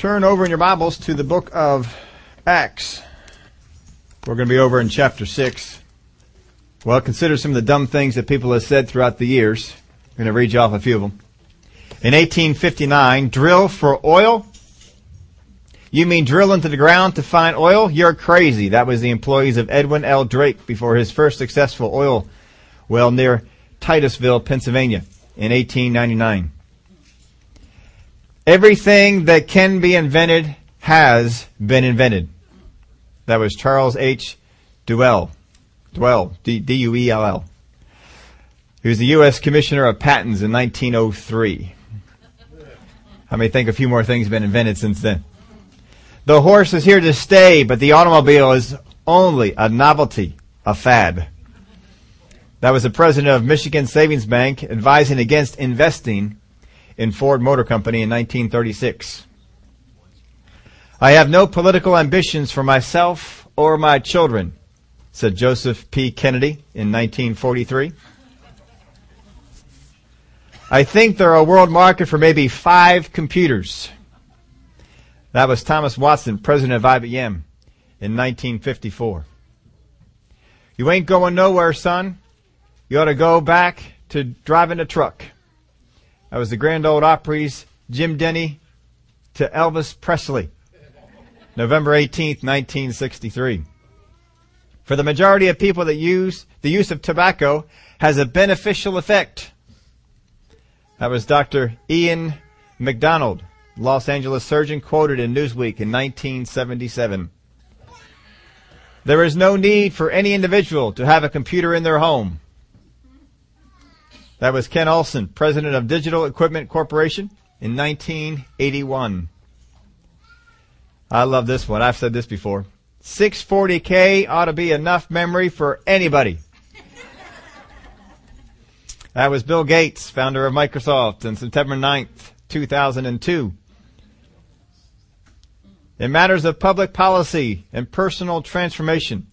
Turn over in your Bibles to the book of Acts. We're going to be over in chapter 6. Well, consider some of the dumb things that people have said throughout the years. I'm going to read you off a few of them. In 1859, drill for oil. You mean drill into the ground to find oil? You're crazy. That was the employees of Edwin L. Drake before his first successful oil well near Titusville, Pennsylvania in 1899. Everything that can be invented has been invented. That was Charles H. Duell. Duell. D-U-E-L-L. He was the U.S. Commissioner of Patents in 1903. I may think a few more things have been invented since then. The horse is here to stay, but the automobile is only a novelty, a fad. That was the president of Michigan Savings Bank advising against investing in Ford Motor Company in 1936. I have no political ambitions for myself or my children, said Joseph P. Kennedy in 1943. I think there are a world market for maybe five computers. That was Thomas Watson, president of IBM in 1954. You ain't going nowhere, son. You ought to go back to driving a truck. That was the Grand Old Opry's Jim Denny to Elvis Presley. November 18th, 1963. For the majority of people that use, the use of tobacco has a beneficial effect. That was Dr. Ian McDonald, Los Angeles surgeon quoted in Newsweek in 1977. There is no need for any individual to have a computer in their home. That was Ken Olsen, president of Digital Equipment Corporation in 1981. I love this one. I've said this before. 640K ought to be enough memory for anybody. That was Bill Gates, founder of Microsoft, on September 9th, 2002. In matters of public policy and personal transformation,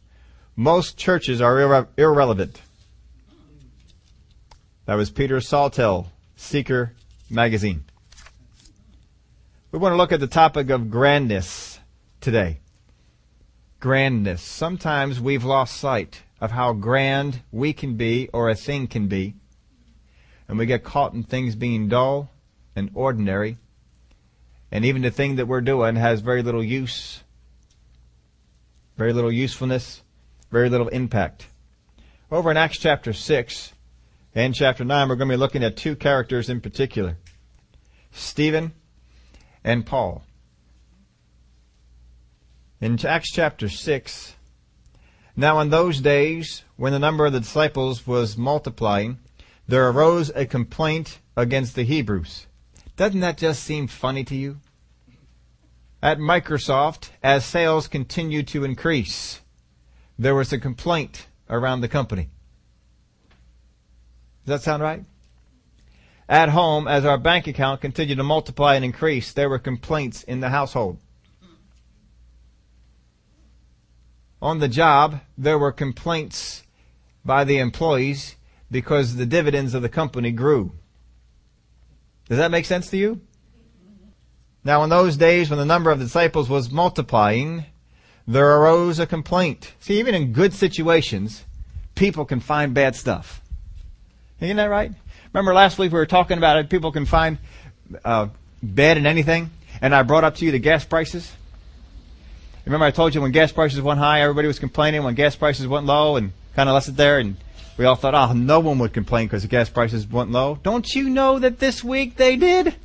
most churches are irre- irrelevant. That was Peter Saltel, Seeker magazine. We want to look at the topic of grandness today. Grandness. Sometimes we've lost sight of how grand we can be or a thing can be. And we get caught in things being dull and ordinary. And even the thing that we're doing has very little use, very little usefulness, very little impact. Over in Acts chapter 6, in chapter 9, we're going to be looking at two characters in particular Stephen and Paul. In Acts chapter 6, now in those days, when the number of the disciples was multiplying, there arose a complaint against the Hebrews. Doesn't that just seem funny to you? At Microsoft, as sales continued to increase, there was a complaint around the company. Does that sound right? At home, as our bank account continued to multiply and increase, there were complaints in the household. On the job, there were complaints by the employees because the dividends of the company grew. Does that make sense to you? Now, in those days when the number of disciples was multiplying, there arose a complaint. See, even in good situations, people can find bad stuff. Isn't that right? Remember last week we were talking about it. People can find uh, bed and anything, and I brought up to you the gas prices. Remember I told you when gas prices went high, everybody was complaining. When gas prices went low, and kind of left it there, and we all thought, oh, no one would complain because the gas prices went low. Don't you know that this week they did?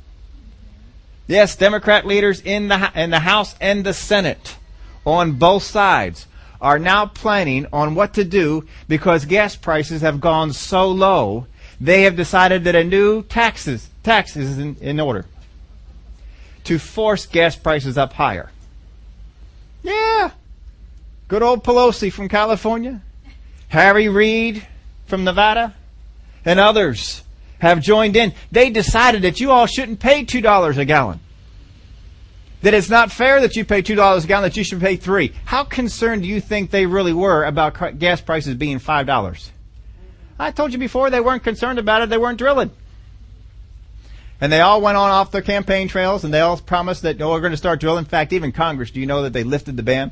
Yes, Democrat leaders in the in the House and the Senate, on both sides, are now planning on what to do because gas prices have gone so low. They have decided that a new taxes tax is in, in order to force gas prices up higher. Yeah. Good old Pelosi from California, Harry Reid from Nevada, and others have joined in. They decided that you all shouldn't pay $2 a gallon that it's not fair that you pay two dollars a gallon, that you should pay three. How concerned do you think they really were about gas prices being five dollars? I told you before they weren't concerned about it. They weren't drilling. And they all went on off their campaign trails and they all promised that, oh, we're going to start drilling. In fact, even Congress, do you know that they lifted the ban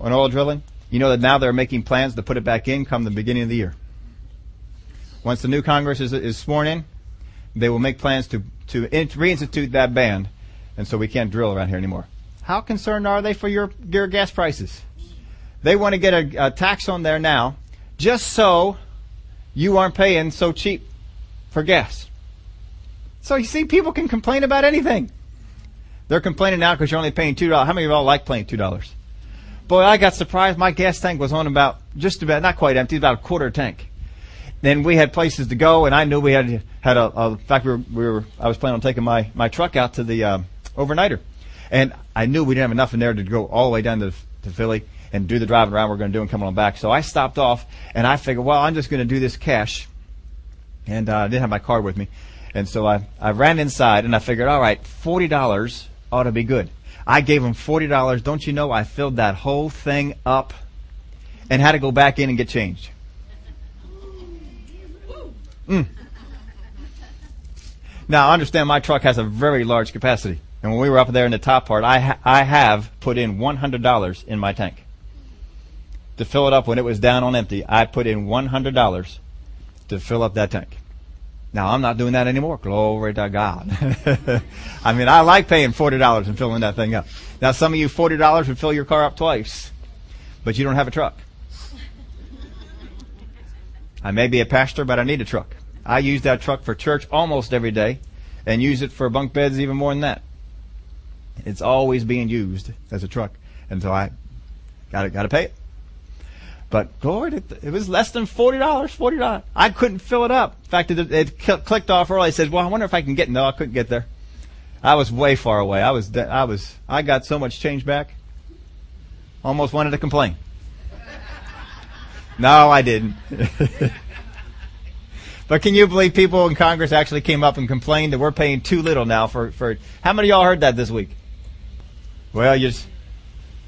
on oil drilling? You know that now they're making plans to put it back in come the beginning of the year. Once the new Congress is, is sworn in, they will make plans to, to reinstitute that ban. And so we can't drill around here anymore. How concerned are they for your, your gas prices? They want to get a, a tax on there now just so you aren't paying so cheap for gas. So you see, people can complain about anything. They're complaining now because you're only paying two dollars. How many of y'all like paying two dollars? Boy, I got surprised. My gas tank was on about just about not quite empty, about a quarter tank. Then we had places to go, and I knew we had had a. a in fact, we were, we were I was planning on taking my my truck out to the um, overnighter, and I knew we didn't have enough in there to go all the way down to, to Philly and do the driving around we're going to do and come on back. So I stopped off, and I figured, well, I'm just going to do this cash, and uh, I didn't have my card with me. And so I, I ran inside and I figured, all right, $40 ought to be good. I gave him $40. Don't you know I filled that whole thing up and had to go back in and get changed. Mm. Now, I understand my truck has a very large capacity. And when we were up there in the top part, I, ha- I have put in $100 in my tank. To fill it up when it was down on empty, I put in $100 to fill up that tank. Now I'm not doing that anymore. Glory to God. I mean, I like paying forty dollars and filling that thing up. Now some of you forty dollars would fill your car up twice, but you don't have a truck. I may be a pastor, but I need a truck. I use that truck for church almost every day, and use it for bunk beds even more than that. It's always being used as a truck, and so I got to got to pay it. But Lord, it, it was less than forty dollars. Forty dollars. I couldn't fill it up. In fact, it, it clicked off early. I said, "Well, I wonder if I can get." No, I couldn't get there. I was way far away. I was. I was. I got so much change back. Almost wanted to complain. No, I didn't. but can you believe people in Congress actually came up and complained that we're paying too little now for for? How many of y'all heard that this week? Well, you're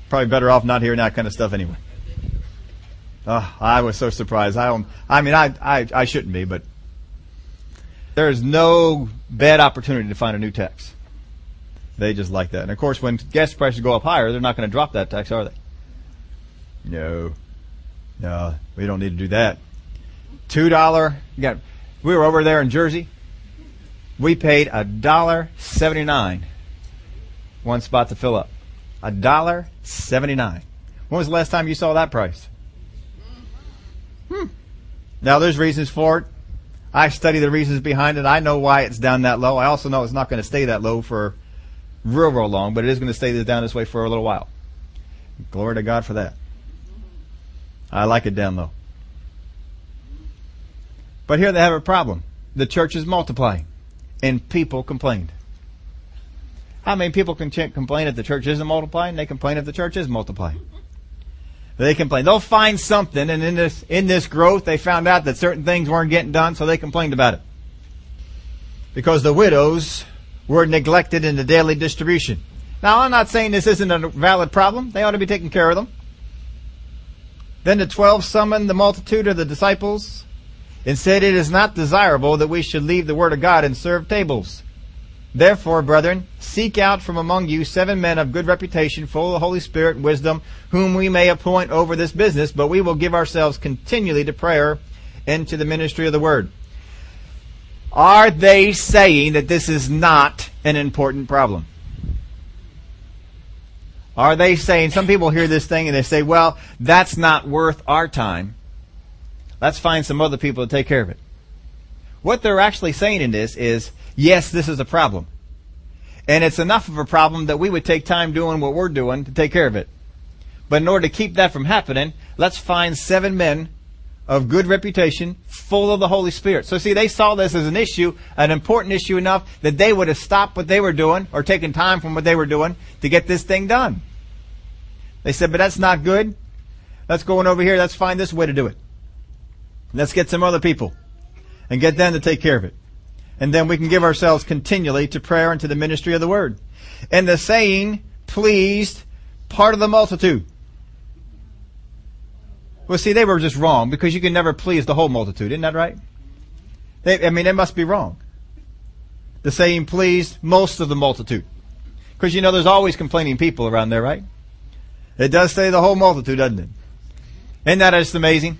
probably better off not hearing that kind of stuff anyway. Oh, I was so surprised. I don't, I mean, I, I, I shouldn't be, but there is no bad opportunity to find a new tax. They just like that. And of course, when gas prices go up higher, they're not going to drop that tax, are they? No. No, we don't need to do that. Two dollar, got, we were over there in Jersey. We paid a dollar seventy nine one spot to fill up. A dollar seventy nine. When was the last time you saw that price? Hmm. Now there's reasons for it. I study the reasons behind it. I know why it's down that low. I also know it's not going to stay that low for real, real long, but it is going to stay down this way for a little while. Glory to God for that. I like it down low. But here they have a problem. The church is multiplying, and people complained. How many people can complain if the church isn't multiplying? They complain if the church is multiplying. They complain. They'll find something, and in this in this growth, they found out that certain things weren't getting done, so they complained about it. Because the widows were neglected in the daily distribution. Now, I'm not saying this isn't a valid problem. They ought to be taking care of them. Then the twelve summoned the multitude of the disciples and said, It is not desirable that we should leave the word of God and serve tables. Therefore, brethren, seek out from among you seven men of good reputation, full of the Holy Spirit and wisdom, whom we may appoint over this business, but we will give ourselves continually to prayer and to the ministry of the word. Are they saying that this is not an important problem? Are they saying, some people hear this thing and they say, well, that's not worth our time. Let's find some other people to take care of it. What they're actually saying in this is, yes, this is a problem. And it's enough of a problem that we would take time doing what we're doing to take care of it. But in order to keep that from happening, let's find seven men of good reputation, full of the Holy Spirit. So see, they saw this as an issue, an important issue enough that they would have stopped what they were doing or taken time from what they were doing to get this thing done. They said, but that's not good. Let's go on over here. Let's find this way to do it. Let's get some other people and get them to take care of it and then we can give ourselves continually to prayer and to the ministry of the word. And the saying pleased part of the multitude. Well, see, they were just wrong because you can never please the whole multitude. Isn't that right? They, I mean, they must be wrong. The saying pleased most of the multitude. Because you know there's always complaining people around there, right? It does say the whole multitude, doesn't it? Isn't that just amazing?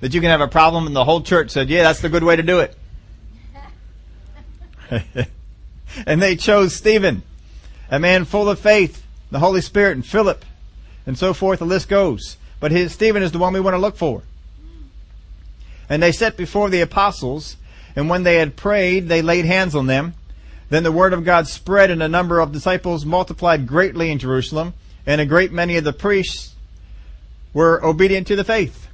That you can have a problem and the whole church said, yeah, that's the good way to do it. and they chose Stephen, a man full of faith, the Holy Spirit, and Philip, and so forth. The list goes. But his, Stephen is the one we want to look for. And they set before the apostles, and when they had prayed, they laid hands on them. Then the word of God spread, and the number of disciples multiplied greatly in Jerusalem, and a great many of the priests were obedient to the faith.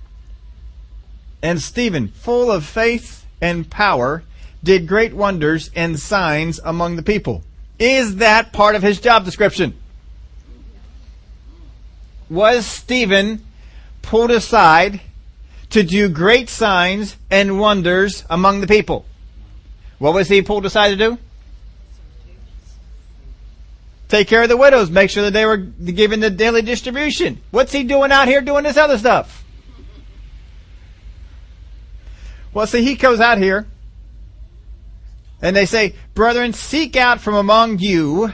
And Stephen, full of faith and power, did great wonders and signs among the people. Is that part of his job description? Was Stephen pulled aside to do great signs and wonders among the people? What was he pulled aside to do? Take care of the widows, make sure that they were given the daily distribution. What's he doing out here doing this other stuff? Well, see, he goes out here and they say, Brethren, seek out from among you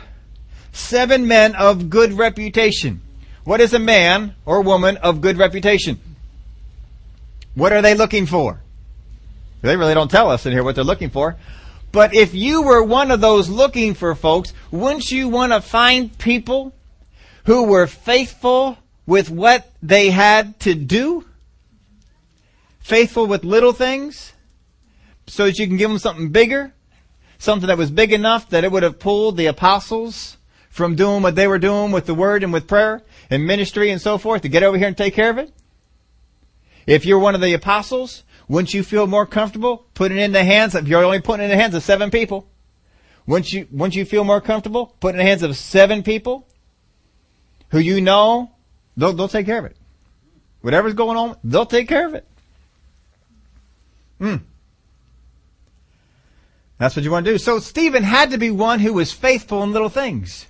seven men of good reputation. What is a man or woman of good reputation? What are they looking for? They really don't tell us in here what they're looking for. But if you were one of those looking for folks, wouldn't you want to find people who were faithful with what they had to do? Faithful with little things? So that you can give them something bigger? something that was big enough that it would have pulled the apostles from doing what they were doing with the word and with prayer and ministry and so forth to get over here and take care of it? If you're one of the apostles, wouldn't you feel more comfortable putting in the hands of, you're only putting in the hands of seven people? Wouldn't you, wouldn't you feel more comfortable putting in the hands of seven people who you know they'll, they'll take care of it? Whatever's going on, they'll take care of it. Hmm. That's what you want to do. So Stephen had to be one who was faithful in little things.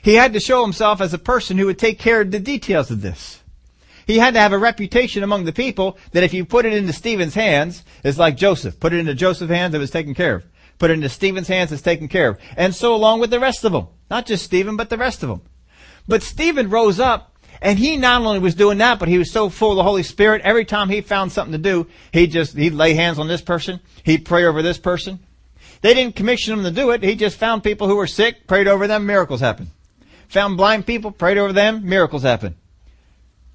He had to show himself as a person who would take care of the details of this. He had to have a reputation among the people that if you put it into Stephen's hands, it's like Joseph. Put it into Joseph's hands, it was taken care of. Put it into Stephen's hands, it's taken care of. And so along with the rest of them. Not just Stephen, but the rest of them. But Stephen rose up and he not only was doing that, but he was so full of the Holy Spirit, every time he found something to do, he just, he'd lay hands on this person, he'd pray over this person, they didn't commission him to do it. He just found people who were sick, prayed over them, miracles happened. Found blind people, prayed over them, miracles happened.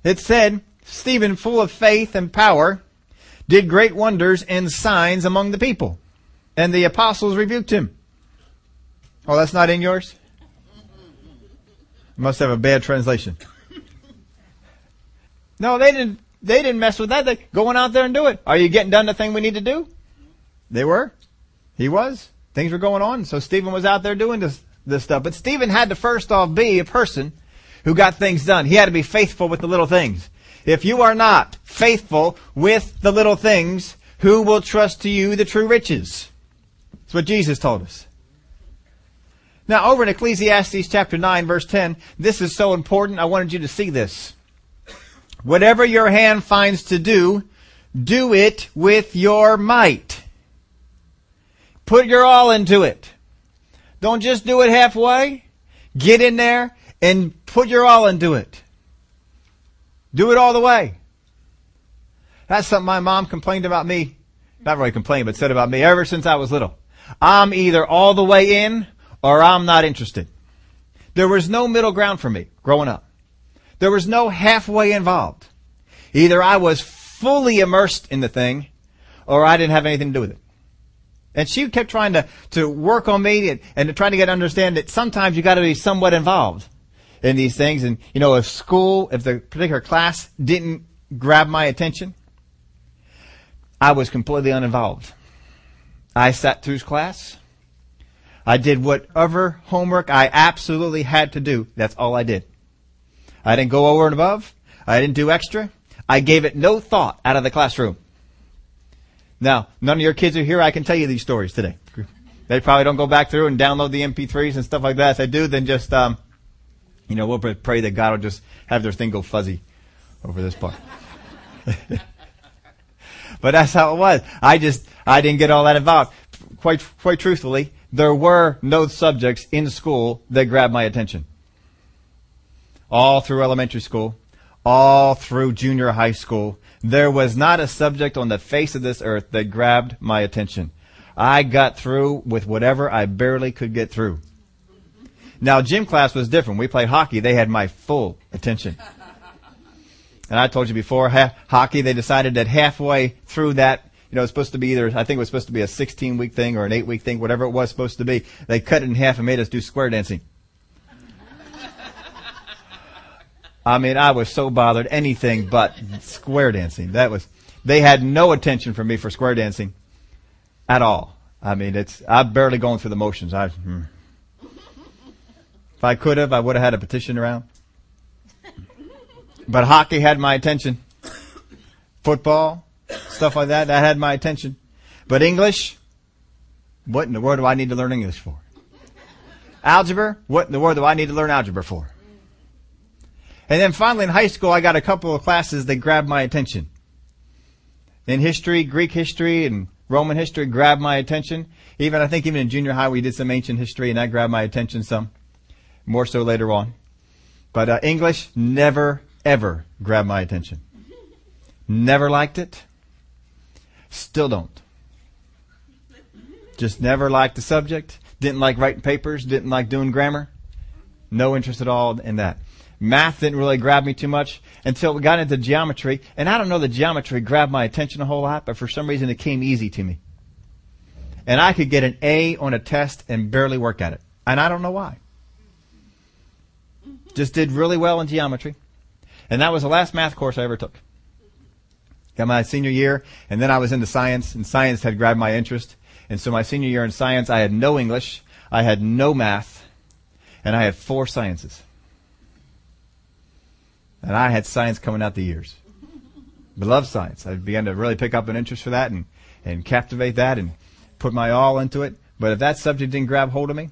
It said, Stephen, full of faith and power, did great wonders and signs among the people. And the apostles rebuked him. Oh, that's not in yours? Must have a bad translation. No, they didn't, they didn't mess with that. They going out there and do it. Are you getting done the thing we need to do? They were. He was. Things were going on. So Stephen was out there doing this, this stuff. But Stephen had to first off be a person who got things done. He had to be faithful with the little things. If you are not faithful with the little things, who will trust to you the true riches? That's what Jesus told us. Now over in Ecclesiastes chapter 9 verse 10, this is so important, I wanted you to see this. Whatever your hand finds to do, do it with your might. Put your all into it. Don't just do it halfway. Get in there and put your all into it. Do it all the way. That's something my mom complained about me. Not really complained, but said about me ever since I was little. I'm either all the way in or I'm not interested. There was no middle ground for me growing up. There was no halfway involved. Either I was fully immersed in the thing or I didn't have anything to do with it. And she kept trying to, to work on me and, and to try to get understand that sometimes you gotta be somewhat involved in these things. And, you know, if school, if the particular class didn't grab my attention, I was completely uninvolved. I sat through class. I did whatever homework I absolutely had to do. That's all I did. I didn't go over and above. I didn't do extra. I gave it no thought out of the classroom. Now, none of your kids are here. I can tell you these stories today. They probably don't go back through and download the MP3s and stuff like that. If they do, then just, um, you know, we'll pray that God will just have their thing go fuzzy over this part. but that's how it was. I just, I didn't get all that involved. Quite, quite truthfully, there were no subjects in school that grabbed my attention. All through elementary school, all through junior high school, there was not a subject on the face of this earth that grabbed my attention. I got through with whatever I barely could get through. Now, gym class was different. We played hockey. They had my full attention. And I told you before, ha- hockey, they decided that halfway through that, you know, it's supposed to be either, I think it was supposed to be a 16 week thing or an 8 week thing, whatever it was supposed to be. They cut it in half and made us do square dancing. I mean, I was so bothered. Anything but square dancing. That was, they had no attention for me for square dancing at all. I mean, it's, I'm barely going through the motions. I, hmm. If I could have, I would have had a petition around. But hockey had my attention. Football, stuff like that, that had my attention. But English, what in the world do I need to learn English for? Algebra, what in the world do I need to learn algebra for? And then finally in high school, I got a couple of classes that grabbed my attention. In history, Greek history and Roman history grabbed my attention. Even, I think even in junior high, we did some ancient history and that grabbed my attention some. More so later on. But uh, English never, ever grabbed my attention. Never liked it. Still don't. Just never liked the subject. Didn't like writing papers. Didn't like doing grammar. No interest at all in that. Math didn't really grab me too much until we got into geometry. And I don't know that geometry grabbed my attention a whole lot, but for some reason it came easy to me. And I could get an A on a test and barely work at it. And I don't know why. Just did really well in geometry. And that was the last math course I ever took. Got my senior year, and then I was into science, and science had grabbed my interest. And so my senior year in science, I had no English, I had no math, and I had four sciences. And I had science coming out the ears. But loved science. I began to really pick up an interest for that and, and captivate that and put my all into it. But if that subject didn't grab hold of me,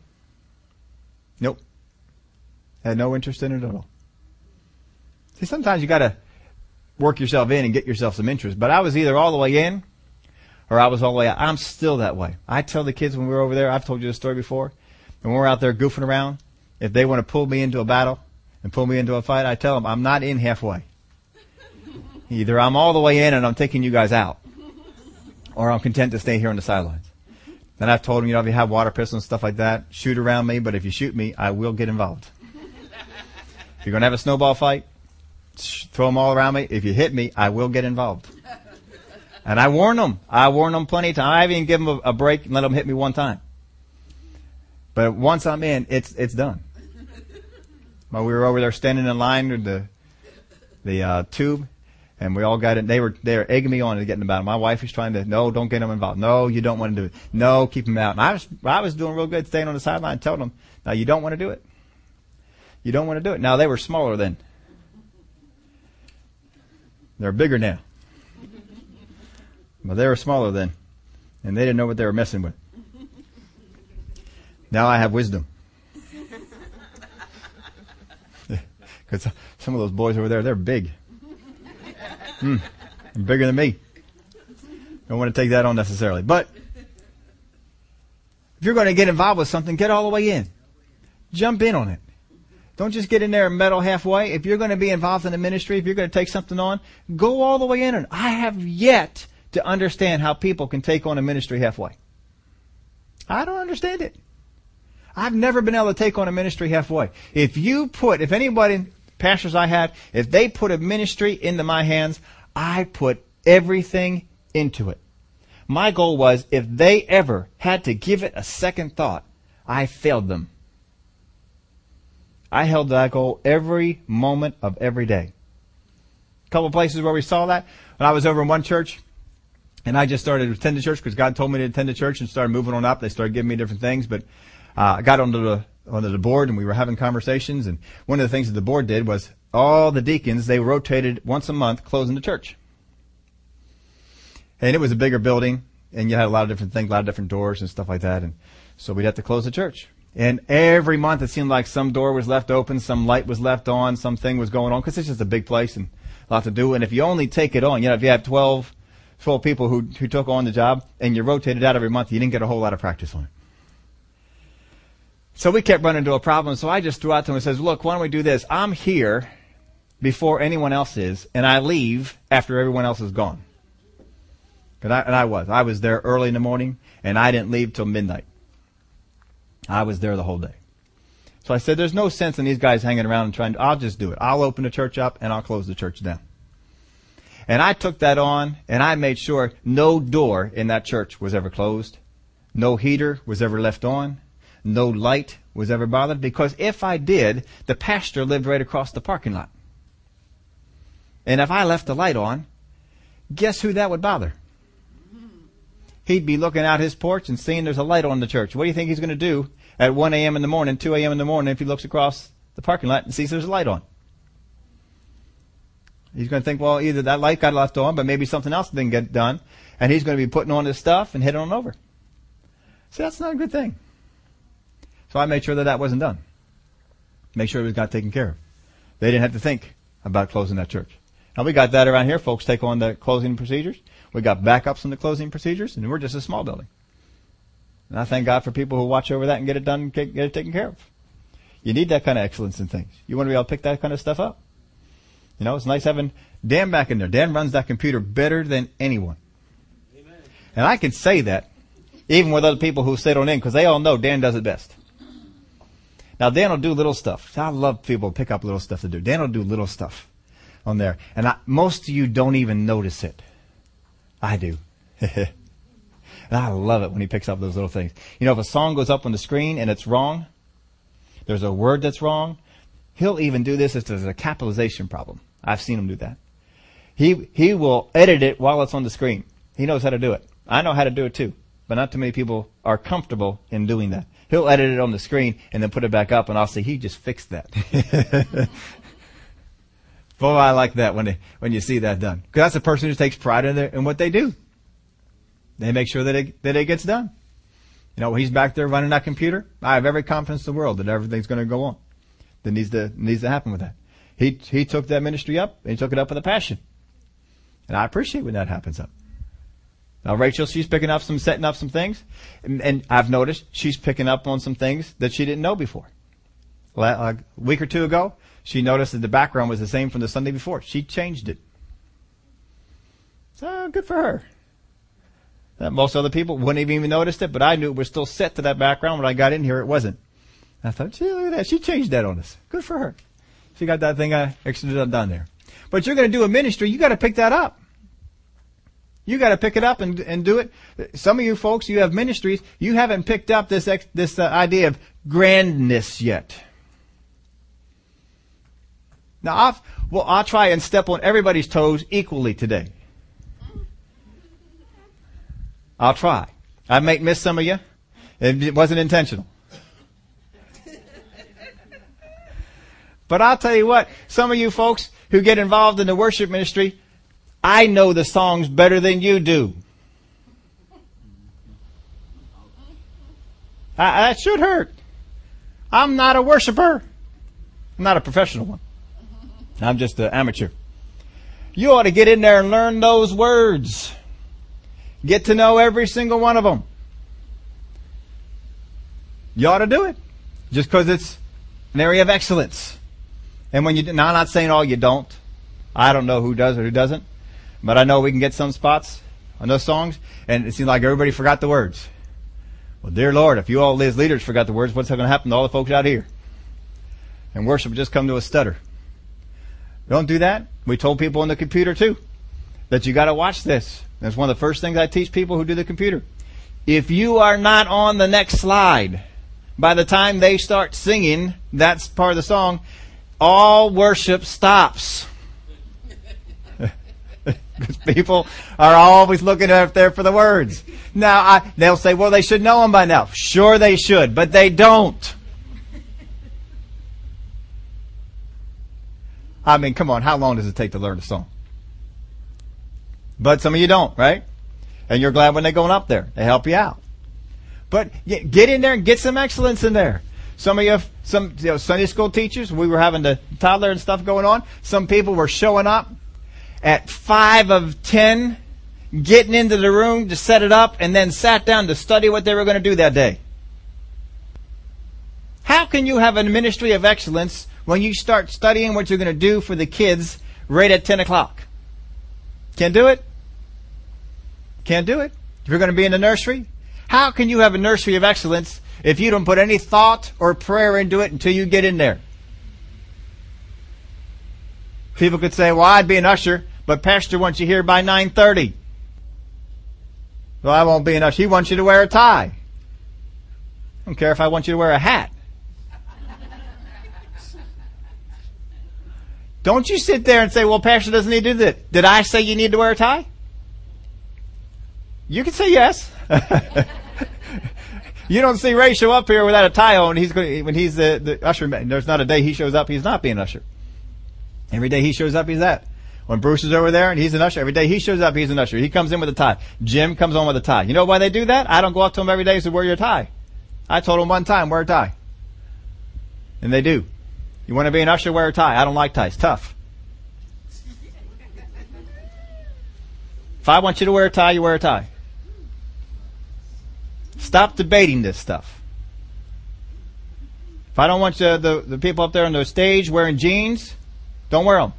nope. Had no interest in it at all. See, sometimes you gotta work yourself in and get yourself some interest. But I was either all the way in or I was all the way out. I'm still that way. I tell the kids when we were over there, I've told you the story before, when we're out there goofing around, if they want to pull me into a battle, and pull me into a fight, I tell them I'm not in halfway. Either I'm all the way in and I'm taking you guys out, or I'm content to stay here on the sidelines. Then I've told them, you know, if you have water pistols and stuff like that, shoot around me, but if you shoot me, I will get involved. if you're going to have a snowball fight, throw them all around me. If you hit me, I will get involved. And I warn them. I warn them plenty of times. I even give them a, a break and let them hit me one time. But once I'm in, it's, it's done. While we were over there standing in line with the the uh, tube, and we all got it. They were they were egging me on to get in the battle. My wife was trying to no, don't get them involved. No, you don't want to do it. No, keep them out. And I was I was doing real good, staying on the sideline, telling them, now you don't want to do it. You don't want to do it. Now they were smaller then. They're bigger now. But they were smaller then, and they didn't know what they were messing with. Now I have wisdom. Because some of those boys over there, they're big. Mm, bigger than me. Don't want to take that on necessarily. But if you're going to get involved with something, get all the way in. Jump in on it. Don't just get in there and meddle halfway. If you're going to be involved in the ministry, if you're going to take something on, go all the way in. And I have yet to understand how people can take on a ministry halfway. I don't understand it. I've never been able to take on a ministry halfway. If you put, if anybody pastors I had, if they put a ministry into my hands, I put everything into it. My goal was if they ever had to give it a second thought, I failed them. I held that goal every moment of every day. A couple places where we saw that. When I was over in one church, and I just started attending church because God told me to attend the church and started moving on up. They started giving me different things, but uh, I got onto the onto the board and we were having conversations. And one of the things that the board did was all the deacons, they rotated once a month closing the church. And it was a bigger building and you had a lot of different things, a lot of different doors and stuff like that. And so we'd have to close the church. And every month it seemed like some door was left open, some light was left on, something was going on because it's just a big place and a lot to do. And if you only take it on, you know, if you have 12, 12 people who, who took on the job and you rotated out every month, you didn't get a whole lot of practice on it. So we kept running into a problem. So I just threw out to him and says, look, why don't we do this? I'm here before anyone else is, and I leave after everyone else is gone. And I, and I was. I was there early in the morning, and I didn't leave till midnight. I was there the whole day. So I said, there's no sense in these guys hanging around and trying to, I'll just do it. I'll open the church up and I'll close the church down. And I took that on and I made sure no door in that church was ever closed. No heater was ever left on. No light was ever bothered because if I did, the pastor lived right across the parking lot. And if I left the light on, guess who that would bother? He'd be looking out his porch and seeing there's a light on the church. What do you think he's going to do at 1 a.m. in the morning, 2 a.m. in the morning if he looks across the parking lot and sees there's a light on? He's going to think, well, either that light got left on, but maybe something else didn't get done, and he's going to be putting on his stuff and heading on over. See, that's not a good thing. So I made sure that that wasn't done. Make sure it was got taken care of. They didn't have to think about closing that church. Now we got that around here. Folks take on the closing procedures. We got backups in the closing procedures, and we're just a small building. And I thank God for people who watch over that and get it done, get it taken care of. You need that kind of excellence in things. You want to be able to pick that kind of stuff up. You know, it's nice having Dan back in there. Dan runs that computer better than anyone. Amen. And I can say that even with other people who sit on in because they all know Dan does it best. Now Dan will do little stuff. I love people pick up little stuff to do. Dan will do little stuff on there. And I, most of you don't even notice it. I do. and I love it when he picks up those little things. You know, if a song goes up on the screen and it's wrong, there's a word that's wrong, he'll even do this if there's a capitalization problem. I've seen him do that. He, he will edit it while it's on the screen. He knows how to do it. I know how to do it too, but not too many people are comfortable in doing that. He'll edit it on the screen and then put it back up and I'll say, he just fixed that. Boy, I like that when they, when you see that done. Cause that's a person who takes pride in, their, in what they do. They make sure that it, that it gets done. You know, he's back there running that computer. I have every confidence in the world that everything's going to go on. That needs to, needs to happen with that. He, he took that ministry up and he took it up with a passion. And I appreciate when that happens up. Now Rachel, she's picking up some, setting up some things. And, and I've noticed she's picking up on some things that she didn't know before. Like a week or two ago, she noticed that the background was the same from the Sunday before. She changed it. So good for her. Uh, most other people wouldn't have even noticed it, but I knew it was still set to that background when I got in here. It wasn't. I thought, gee, look at that. She changed that on us. Good for her. She got that thing uh, extra done there. But you're going to do a ministry, you got to pick that up. You got to pick it up and and do it. Some of you folks, you have ministries, you haven't picked up this ex, this uh, idea of grandness yet. Now, I've, well, I'll try and step on everybody's toes equally today. I'll try. I may miss some of you. It wasn't intentional. But I'll tell you what, some of you folks who get involved in the worship ministry, I know the songs better than you do. I, that should hurt. I'm not a worshiper. I'm not a professional one. I'm just an amateur. You ought to get in there and learn those words. Get to know every single one of them. You ought to do it. Just because it's an area of excellence. And when you, now I'm not saying all you don't. I don't know who does or who doesn't. But I know we can get some spots on those songs and it seems like everybody forgot the words. Well, dear Lord, if you all as leaders forgot the words, what's going to happen to all the folks out here? And worship just come to a stutter. Don't do that. We told people on the computer too that you got to watch this. That's one of the first things I teach people who do the computer. If you are not on the next slide, by the time they start singing, that's part of the song, all worship stops. Because people are always looking up there for the words. Now, I, they'll say, well, they should know them by now. Sure they should, but they don't. I mean, come on, how long does it take to learn a song? But some of you don't, right? And you're glad when they're going up there. They help you out. But get in there and get some excellence in there. Some of you, some you know, Sunday school teachers, we were having the toddler and stuff going on. Some people were showing up at five of ten, getting into the room to set it up, and then sat down to study what they were going to do that day. How can you have a ministry of excellence when you start studying what you're going to do for the kids right at 10 o'clock? Can't do it? Can't do it. If you're going to be in the nursery, how can you have a nursery of excellence if you don't put any thought or prayer into it until you get in there? People could say, well, I'd be an usher, but pastor wants you here by 9.30. Well, I won't be an usher. He wants you to wear a tie. I don't care if I want you to wear a hat. Don't you sit there and say, well, pastor doesn't need to do that. Did I say you need to wear a tie? You can say yes. you don't see Ray show up here without a tie on. He's going, when he's the, the usher. There's not a day he shows up. He's not being usher. Every day he shows up, he's that. When Bruce is over there and he's an usher, every day he shows up, he's an usher. He comes in with a tie. Jim comes on with a tie. You know why they do that? I don't go up to him every day and say, wear your tie. I told him one time, wear a tie. And they do. You want to be an usher, wear a tie. I don't like ties. Tough. If I want you to wear a tie, you wear a tie. Stop debating this stuff. If I don't want you, the, the people up there on the stage wearing jeans, don't wear them.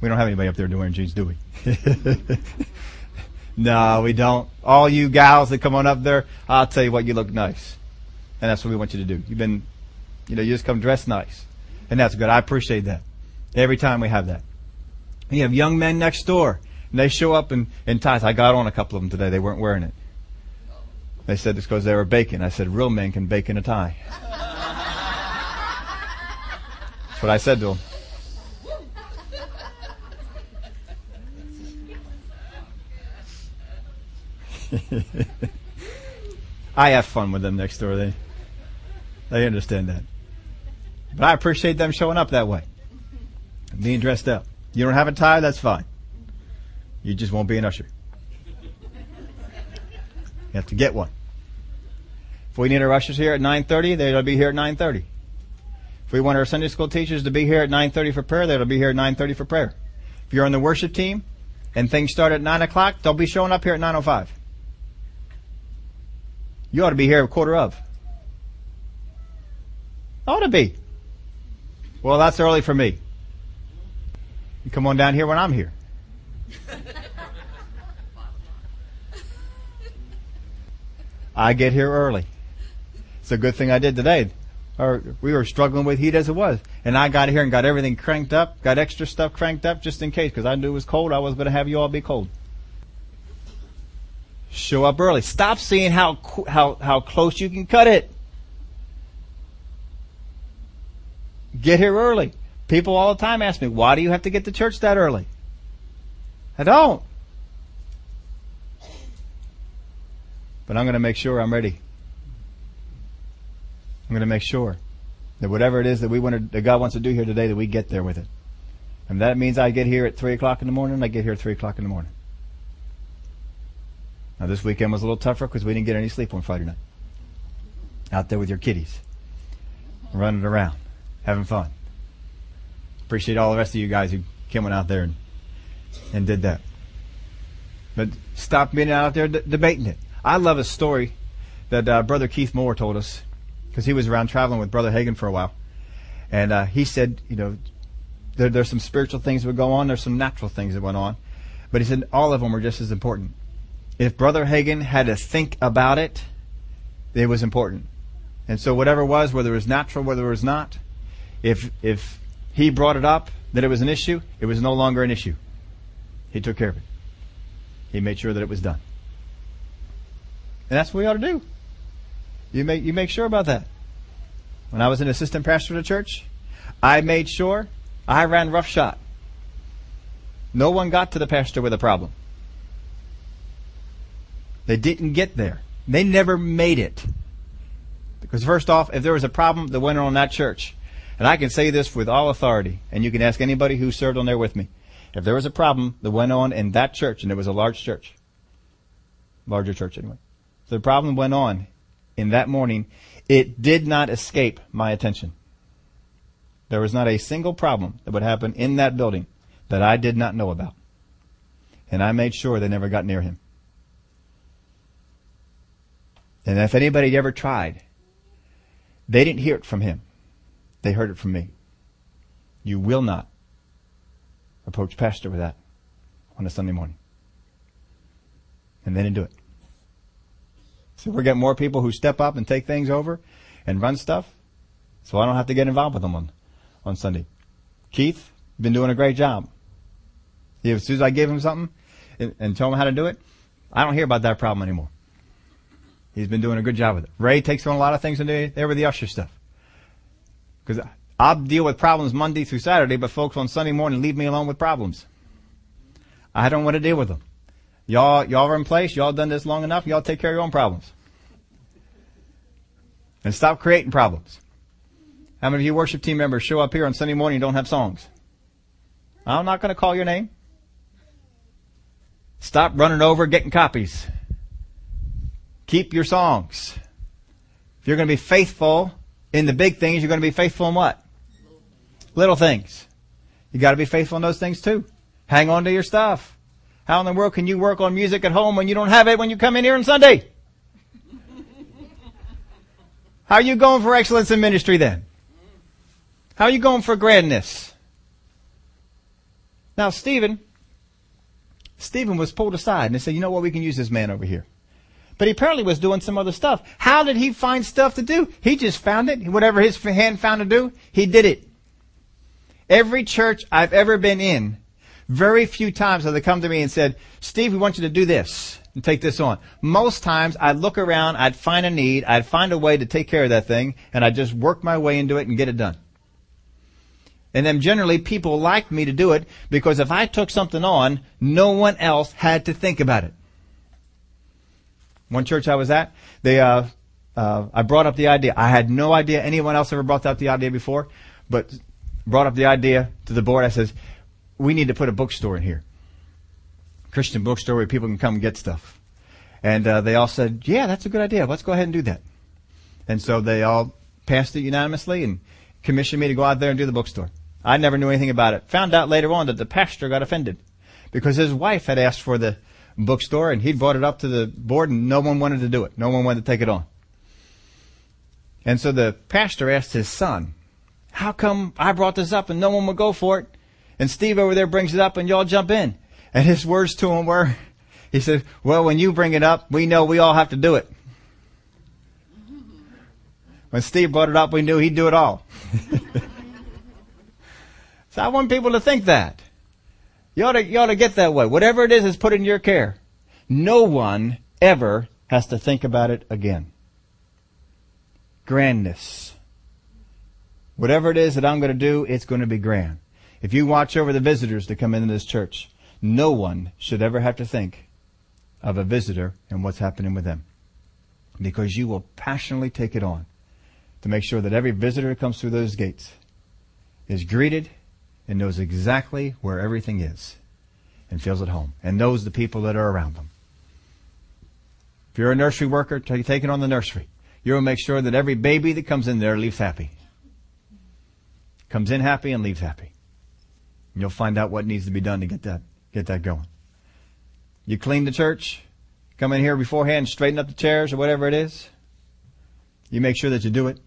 We don't have anybody up there wearing jeans, do we? no, we don't. All you gals that come on up there, I'll tell you what, you look nice. And that's what we want you to do. You've been, you know, you just come dressed nice. And that's good. I appreciate that. Every time we have that. You have young men next door, and they show up in, in ties. I got on a couple of them today. They weren't wearing it. They said it's because they were baking. I said, real men can bake in a tie. That's what I said to them. I have fun with them next door. They they understand that. But I appreciate them showing up that way. Being dressed up. You don't have a tie, that's fine. You just won't be an usher. You have to get one. If we need our ushers here at 9.30, they'll be here at 9.30. If we want our Sunday school teachers to be here at 9.30 for prayer, they'll be here at 9.30 for prayer. If you're on the worship team and things start at 9 o'clock, they'll be showing up here at 9.05. You ought to be here a quarter of. Ought to be. Well, that's early for me. You come on down here when I'm here. I get here early. It's a good thing I did today. Or we were struggling with heat as it was. And I got here and got everything cranked up, got extra stuff cranked up just in case, because I knew it was cold. I was going to have you all be cold. Show up early. Stop seeing how, how, how close you can cut it. Get here early. People all the time ask me, why do you have to get to church that early? I don't. But I'm going to make sure I'm ready. I'm going to make sure that whatever it is that we want to, that God wants to do here today, that we get there with it. And that means I get here at three o'clock in the morning. I get here at three o'clock in the morning. Now this weekend was a little tougher because we didn't get any sleep on Friday night. Out there with your kiddies, running around, having fun. Appreciate all the rest of you guys who came on out there and, and did that. But stop being out there debating it. I love a story that uh, Brother Keith Moore told us because he was around traveling with Brother Hagin for a while, and uh, he said, you know, there, there's some spiritual things that would go on, there's some natural things that went on, but he said all of them were just as important if Brother Hagin had to think about it, it was important. And so whatever it was, whether it was natural, whether it was not, if, if he brought it up that it was an issue, it was no longer an issue. He took care of it. He made sure that it was done. And that's what we ought to do. You make, you make sure about that. When I was an assistant pastor at a church, I made sure I ran roughshod. No one got to the pastor with a problem. They didn't get there. They never made it. Because first off, if there was a problem that went on that church, and I can say this with all authority, and you can ask anybody who served on there with me, if there was a problem that went on in that church, and it was a large church, larger church anyway, the problem went on in that morning, it did not escape my attention. There was not a single problem that would happen in that building that I did not know about. And I made sure they never got near him. And if anybody ever tried, They didn't hear it from him. They heard it from me. You will not approach pastor with that on a Sunday morning. And they didn't do it. So we're getting more people who step up and take things over and run stuff. So I don't have to get involved with them on, on Sunday. Keith, been doing a great job. As soon as I give him something and, and him how to do it, I don't hear about that problem anymore. He's been doing a good job with it. Ray takes on a lot of things and they were the usher stuff. Because I'll deal with problems Monday through Saturday, but folks on Sunday morning leave me alone with problems. I don't want to deal with them. Y'all, y'all are in place. Y'all done this long enough. Y'all take care of your own problems. And stop creating problems. How many of you worship team members show up here on Sunday morning and don't have songs? I'm not going to call your name. Stop running over getting copies. Keep your songs. If you're going to be faithful in the big things, you're going to be faithful in what? Little things. You got to be faithful in those things too. Hang on to your stuff. How in the world can you work on music at home when you don't have it when you come in here on Sunday? How are you going for excellence in ministry then? How are you going for grandness? Now, Stephen, Stephen was pulled aside and they said, you know what, we can use this man over here. But he apparently was doing some other stuff. How did he find stuff to do? He just found it. Whatever his hand found to do, he did it. Every church I've ever been in, very few times have they come to me and said, Steve, we want you to do this and take this on. Most times I'd look around, I'd find a need, I'd find a way to take care of that thing, and I'd just work my way into it and get it done. And then generally people liked me to do it because if I took something on, no one else had to think about it. One church I was at, they, uh, uh, I brought up the idea. I had no idea anyone else ever brought up the idea before, but brought up the idea to the board. I says, we need to put a bookstore in here. Christian bookstore where people can come and get stuff. And uh, they all said, yeah, that's a good idea. Let's go ahead and do that. And so they all passed it unanimously and commissioned me to go out there and do the bookstore. I never knew anything about it. Found out later on that the pastor got offended because his wife had asked for the bookstore and he'd brought it up to the board and no one wanted to do it. No one wanted to take it on. And so the pastor asked his son, how come I brought this up and no one would go for it? And Steve over there brings it up and y'all jump in. And his words to him were, he said, well, when you bring it up, we know we all have to do it. When Steve brought it up, we knew he'd do it all. So I want people to think that. You ought to, you ought to get that way. Whatever it is is put in your care. No one ever has to think about it again. Grandness. Whatever it is that I'm going to do, it's going to be grand. If you watch over the visitors that come into this church, no one should ever have to think of a visitor and what's happening with them. Because you will passionately take it on to make sure that every visitor that comes through those gates is greeted and knows exactly where everything is and feels at home and knows the people that are around them. If you're a nursery worker, take it on the nursery. You'll make sure that every baby that comes in there leaves happy. Comes in happy and leaves happy. And you'll find out what needs to be done to get that, get that going. You clean the church, come in here beforehand, straighten up the chairs or whatever it is. You make sure that you do it.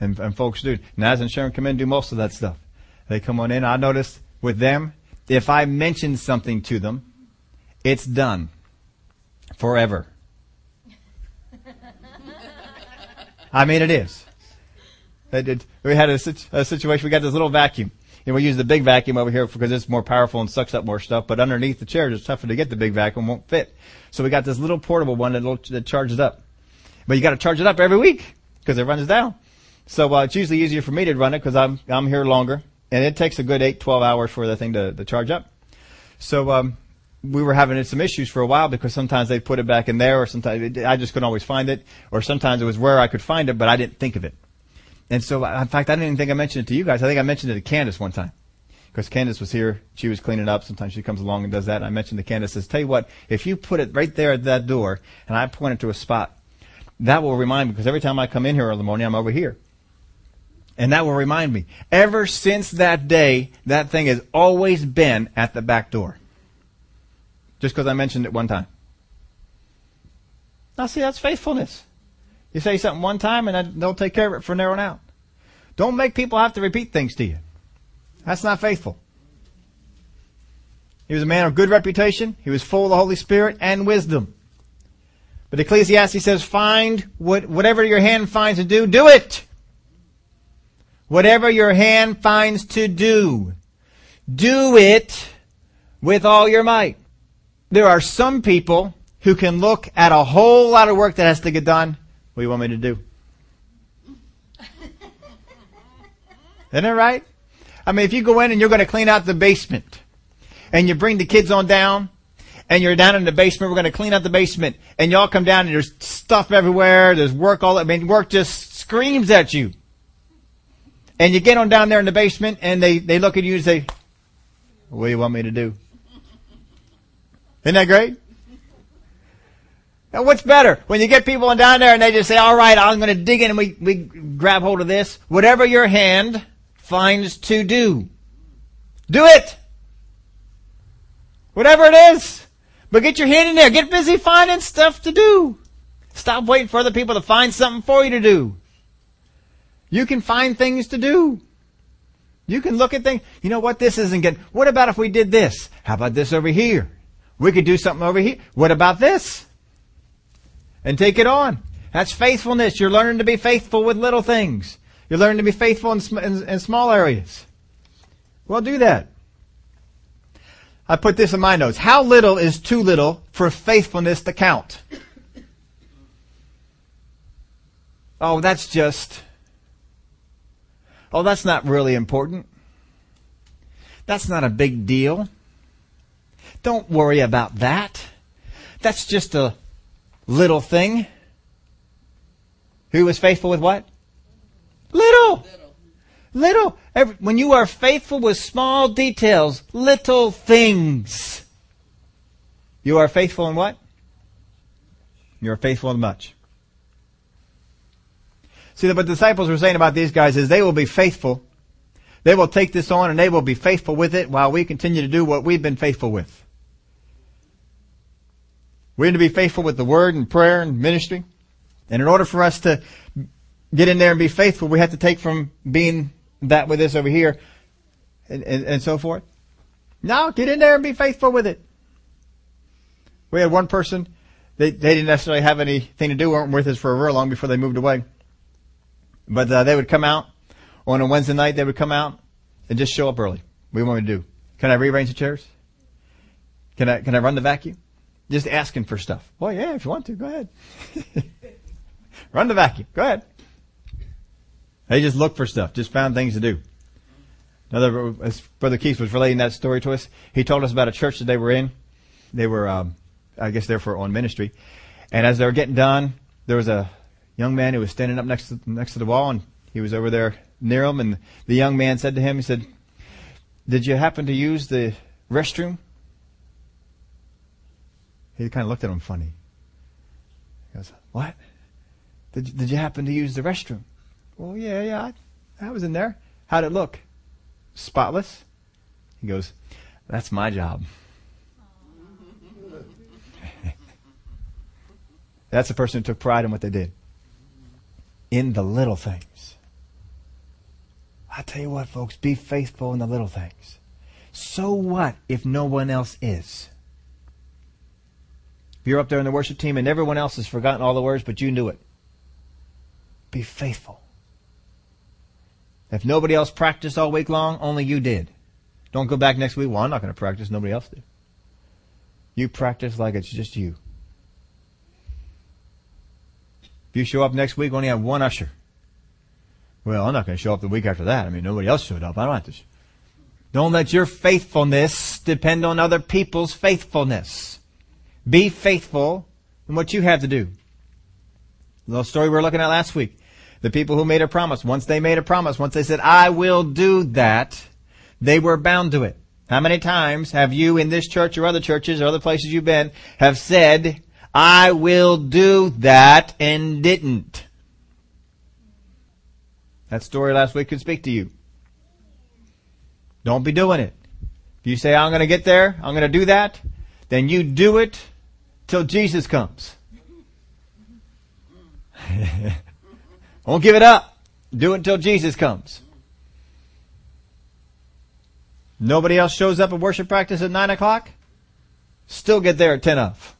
And, and folks do. Naz and Sharon come in and do most of that stuff. They come on in. I notice with them, if I mention something to them, it's done. Forever. I mean, it is. It, it, we had a, a, situation, we got this little vacuum. And we use the big vacuum over here because it's more powerful and sucks up more stuff, but underneath the chairs, it's tougher to get the big vacuum, won't fit. So we got this little portable one that, that charges up. But you gotta charge it up every week because it runs down. So uh, it's usually easier for me to run it because I'm I'm here longer, and it takes a good eight twelve hours for the thing to, to charge up. So um, we were having some issues for a while because sometimes they'd put it back in there, or sometimes it, I just couldn't always find it, or sometimes it was where I could find it, but I didn't think of it. And so, in fact, I didn't even think I mentioned it to you guys. I think I mentioned it to Candace one time. Because Candace was here, she was cleaning up. Sometimes she comes along and does that. And I mentioned to Candace, says, tell you what, if you put it right there at that door, and I point it to a spot, that will remind me, because every time I come in here in the morning, I'm over here. And that will remind me. Ever since that day, that thing has always been at the back door. Just because I mentioned it one time. Now see, that's faithfulness. You say something one time and they'll take care of it from there on out. Don't make people have to repeat things to you. That's not faithful. He was a man of good reputation. He was full of the Holy Spirit and wisdom. But Ecclesiastes says, find what, whatever your hand finds to do, do it. Whatever your hand finds to do, do it with all your might. There are some people who can look at a whole lot of work that has to get done. What do you want me to do? Isn't it right? I mean, if you go in and you're going to clean out the basement, and you bring the kids on down, and you're down in the basement, we're going to clean out the basement, and y'all come down and there's stuff everywhere, there's work all, I mean, work just screams at you. And you get on down there in the basement, and they, they look at you and say, what do you want me to do? Isn't that great? Now what's better? When you get people on down there and they just say, alright, I'm gonna dig in and we, we grab hold of this. Whatever your hand finds to do, do it! Whatever it is. But get your hand in there. Get busy finding stuff to do. Stop waiting for other people to find something for you to do. You can find things to do. You can look at things. You know what? This isn't good. What about if we did this? How about this over here? We could do something over here. What about this? And take it on. That's faithfulness. You're learning to be faithful with little things. You're learning to be faithful in, in, in small areas. Well, do that. I put this in my notes. How little is too little for faithfulness to count? Oh, that's just, oh, that's not really important. That's not a big deal. Don't worry about that. That's just a little thing. Who was faithful with what? Little. little. Little. Every, when you are faithful with small details, little things, you are faithful in what? You are faithful in much. See, what the disciples were saying about these guys is they will be faithful. They will take this on and they will be faithful with it while we continue to do what we've been faithful with. We're to be faithful with the word and prayer and ministry. And in order for us to get in there and be faithful, we have to take from being that with this over here, and, and, and so forth. Now get in there and be faithful with it. We had one person, they, they didn't necessarily have anything to do, weren't with us for a real long before they moved away. But uh, they would come out on a Wednesday night. They would come out and just show up early. What do you want me to do? Can I rearrange the chairs? Can I can I run the vacuum? Just asking for stuff. Well, yeah, if you want to, go ahead. run the vacuum. Go ahead. They just looked for stuff, just found things to do. Another, as Brother Keith was relating that story to us, he told us about a church that they were in. They were, um, I guess, there for on ministry. And as they were getting done, there was a young man who was standing up next to, next to the wall, and he was over there near him. And the young man said to him, he said, "Did you happen to use the restroom?" He kind of looked at him funny. He goes, "What? Did did you happen to use the restroom?" Well, yeah, yeah, I, I was in there. How'd it look? Spotless? He goes, That's my job. That's the person who took pride in what they did. In the little things. I tell you what, folks, be faithful in the little things. So what if no one else is? If you're up there in the worship team and everyone else has forgotten all the words, but you knew it, be faithful. If nobody else practiced all week long, only you did. Don't go back next week. Well, I'm not going to practice. Nobody else did. You practice like it's just you. If you show up next week, only have one usher. Well, I'm not going to show up the week after that. I mean, nobody else showed up. I don't have to. Don't let your faithfulness depend on other people's faithfulness. Be faithful in what you have to do. The little story we were looking at last week. The people who made a promise, once they made a promise, once they said, I will do that, they were bound to it. How many times have you in this church or other churches or other places you've been have said, I will do that and didn't? That story last week could speak to you. Don't be doing it. If you say, I'm going to get there, I'm going to do that, then you do it till Jesus comes. Won't give it up. Do it until Jesus comes. Nobody else shows up at worship practice at 9 o'clock? Still get there at 10 of.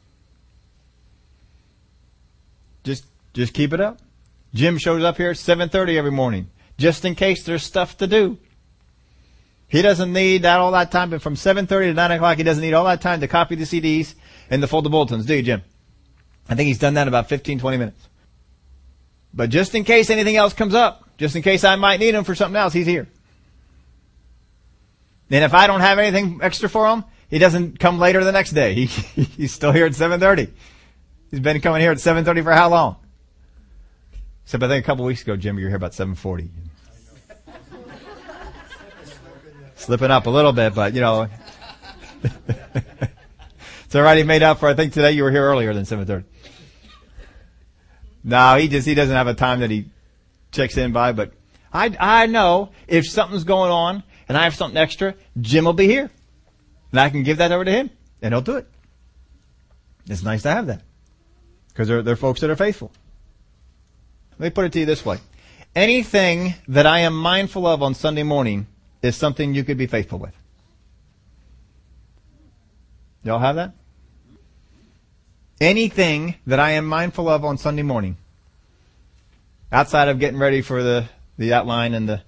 Just, just keep it up. Jim shows up here at 7.30 every morning, just in case there's stuff to do. He doesn't need that all that time, but from 7.30 to 9 o'clock, he doesn't need all that time to copy the CDs and to fold the bulletins, do you, Jim? I think he's done that in about 15, 20 minutes. But just in case anything else comes up, just in case I might need him for something else, he's here. And if I don't have anything extra for him, he doesn't come later the next day. He, he's still here at 7.30. He's been coming here at 7.30 for how long? Except I think a couple weeks ago, Jim, you were here about 7.40. Slipping up a little bit, but you know. it's already made up for, I think today you were here earlier than 7.30. No, he just, he doesn't have a time that he checks in by, but I, I know if something's going on and I have something extra, Jim will be here. And I can give that over to him and he'll do it. It's nice to have that. Because they're, they're folks that are faithful. Let me put it to you this way. Anything that I am mindful of on Sunday morning is something you could be faithful with. Y'all have that? Anything that I am mindful of on Sunday morning, outside of getting ready for the, the outline and the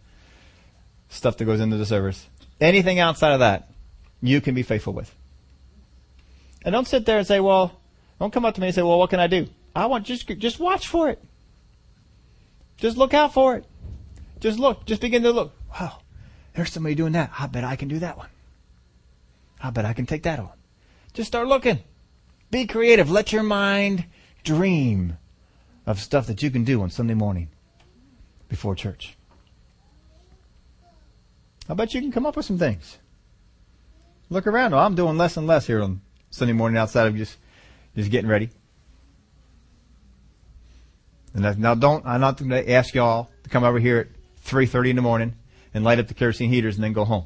stuff that goes into the service, anything outside of that, you can be faithful with. And don't sit there and say, well, don't come up to me and say, well, what can I do? I want just, just watch for it. Just look out for it. Just look. Just begin to look. Wow. There's somebody doing that. I bet I can do that one. I bet I can take that on. Just start looking. Be creative. Let your mind dream of stuff that you can do on Sunday morning before church. I bet you can come up with some things. Look around. Oh, I'm doing less and less here on Sunday morning outside of just just getting ready. And now don't, I'm not going to ask y'all to come over here at 3.30 in the morning and light up the kerosene heaters and then go home.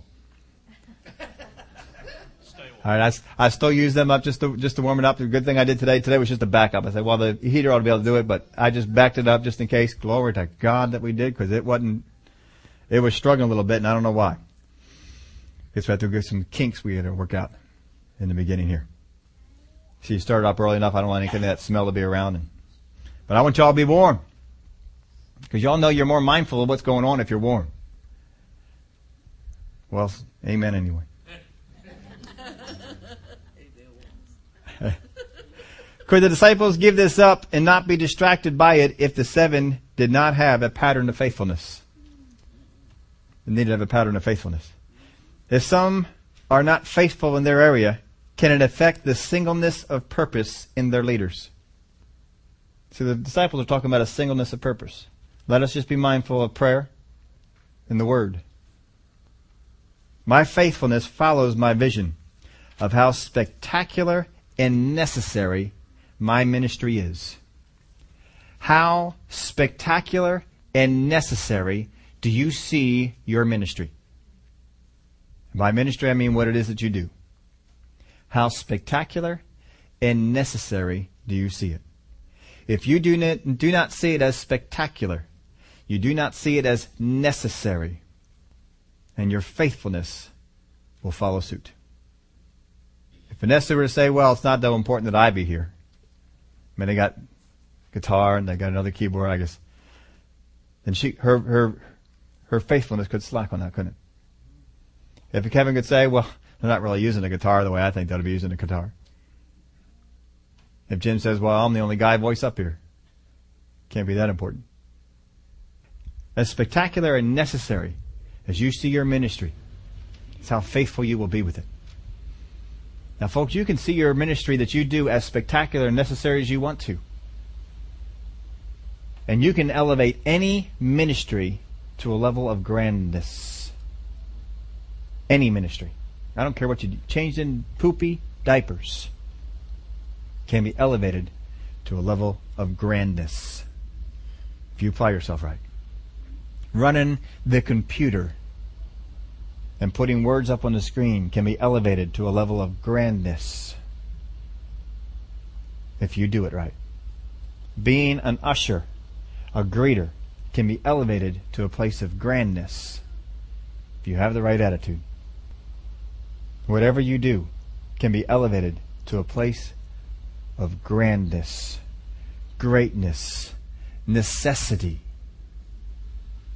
All right, I, I still use them up just to just to warm it up. The good thing I did today today was just a backup. I said, well, the heater ought to be able to do it, but I just backed it up just in case. Glory to God that we did because it wasn't. It was struggling a little bit, and I don't know why. Guess we had to get some kinks we had to work out in the beginning here. See, you started up early enough. I don't want anything that smell to be around. And, but I want y'all to be warm. Because y'all know you're more mindful of what's going on if you're warm. Well, amen anyway. Could the disciples give this up and not be distracted by it if the seven did not have a pattern of faithfulness? They needed to have a pattern of faithfulness. If some are not faithful in their area, can it affect the singleness of purpose in their leaders? See, the disciples are talking about a singleness of purpose. Let us just be mindful of prayer and the Word. My faithfulness follows my vision of how spectacular and necessary my ministry is. How spectacular and necessary do you see your ministry? By ministry, I mean what it is that you do. How spectacular and necessary do you see it? If you do not, do not see it as spectacular, you do not see it as necessary, and your faithfulness will follow suit. If Vanessa were to say, well, it's not that important that I be here. I mean, they got guitar and they got another keyboard, I guess. Then she, her, her, her faithfulness could slack on that, couldn't it? If Kevin could say, well, they're not really using a guitar the way I think they ought to be using a guitar. If Jim says, well, I'm the only guy voice up here. Can't be that important. As spectacular and necessary as you see your ministry, it's how faithful you will be with it. Now, folks, you can see your ministry that you do as spectacular and necessary as you want to. And you can elevate any ministry to a level of grandness. Any ministry. I don't care what you do. Changed in poopy diapers can be elevated to a level of grandness if you apply yourself right. Running the computer and putting words up on the screen can be elevated to a level of grandness if you do it right. Being an usher A greeter can be elevated to a place of grandness if you have the right attitude. Whatever you do can be elevated to a place of grandness, greatness, necessity.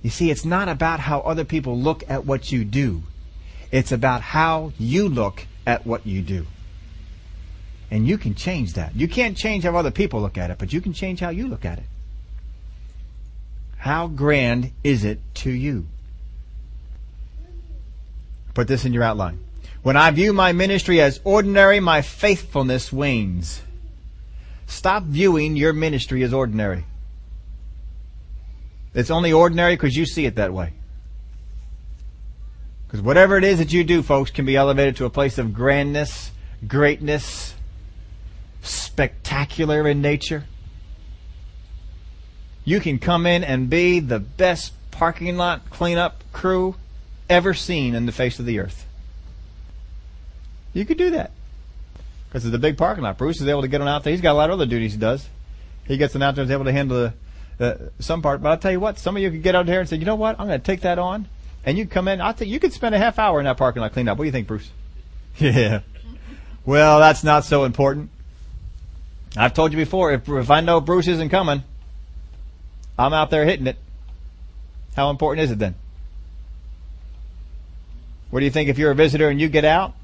You see, it's not about how other people look at what you do. It's about how you look at what you do. And you can change that. You can't change how other people look at it, but you can change how you look at it. How grand is it to you? Put this in your outline. When I view my ministry as ordinary, my faithfulness wanes. Stop viewing your ministry as ordinary. It's only ordinary because you see it that way. Because whatever it is that you do, folks, can be elevated to a place of grandness, greatness, spectacular in nature. You can come in and be the best parking lot cleanup crew ever seen in the face of the earth. You could do that. Because it's a big parking lot. Bruce is able to get on out there. He's got a lot of other duties he does. He gets on out there and is able to handle the, the, some part. But I'll tell you what, some of you could get out there and say, you know what, I'm going to take that on. And you come in, I'll think you could spend a half hour in that parking lot cleaning up. What do you think, Bruce? Yeah. Well, that's not so important. I've told you before, if, if I know Bruce isn't coming, I'm out there hitting it. How important is it then? What do you think if you're a visitor and you get out,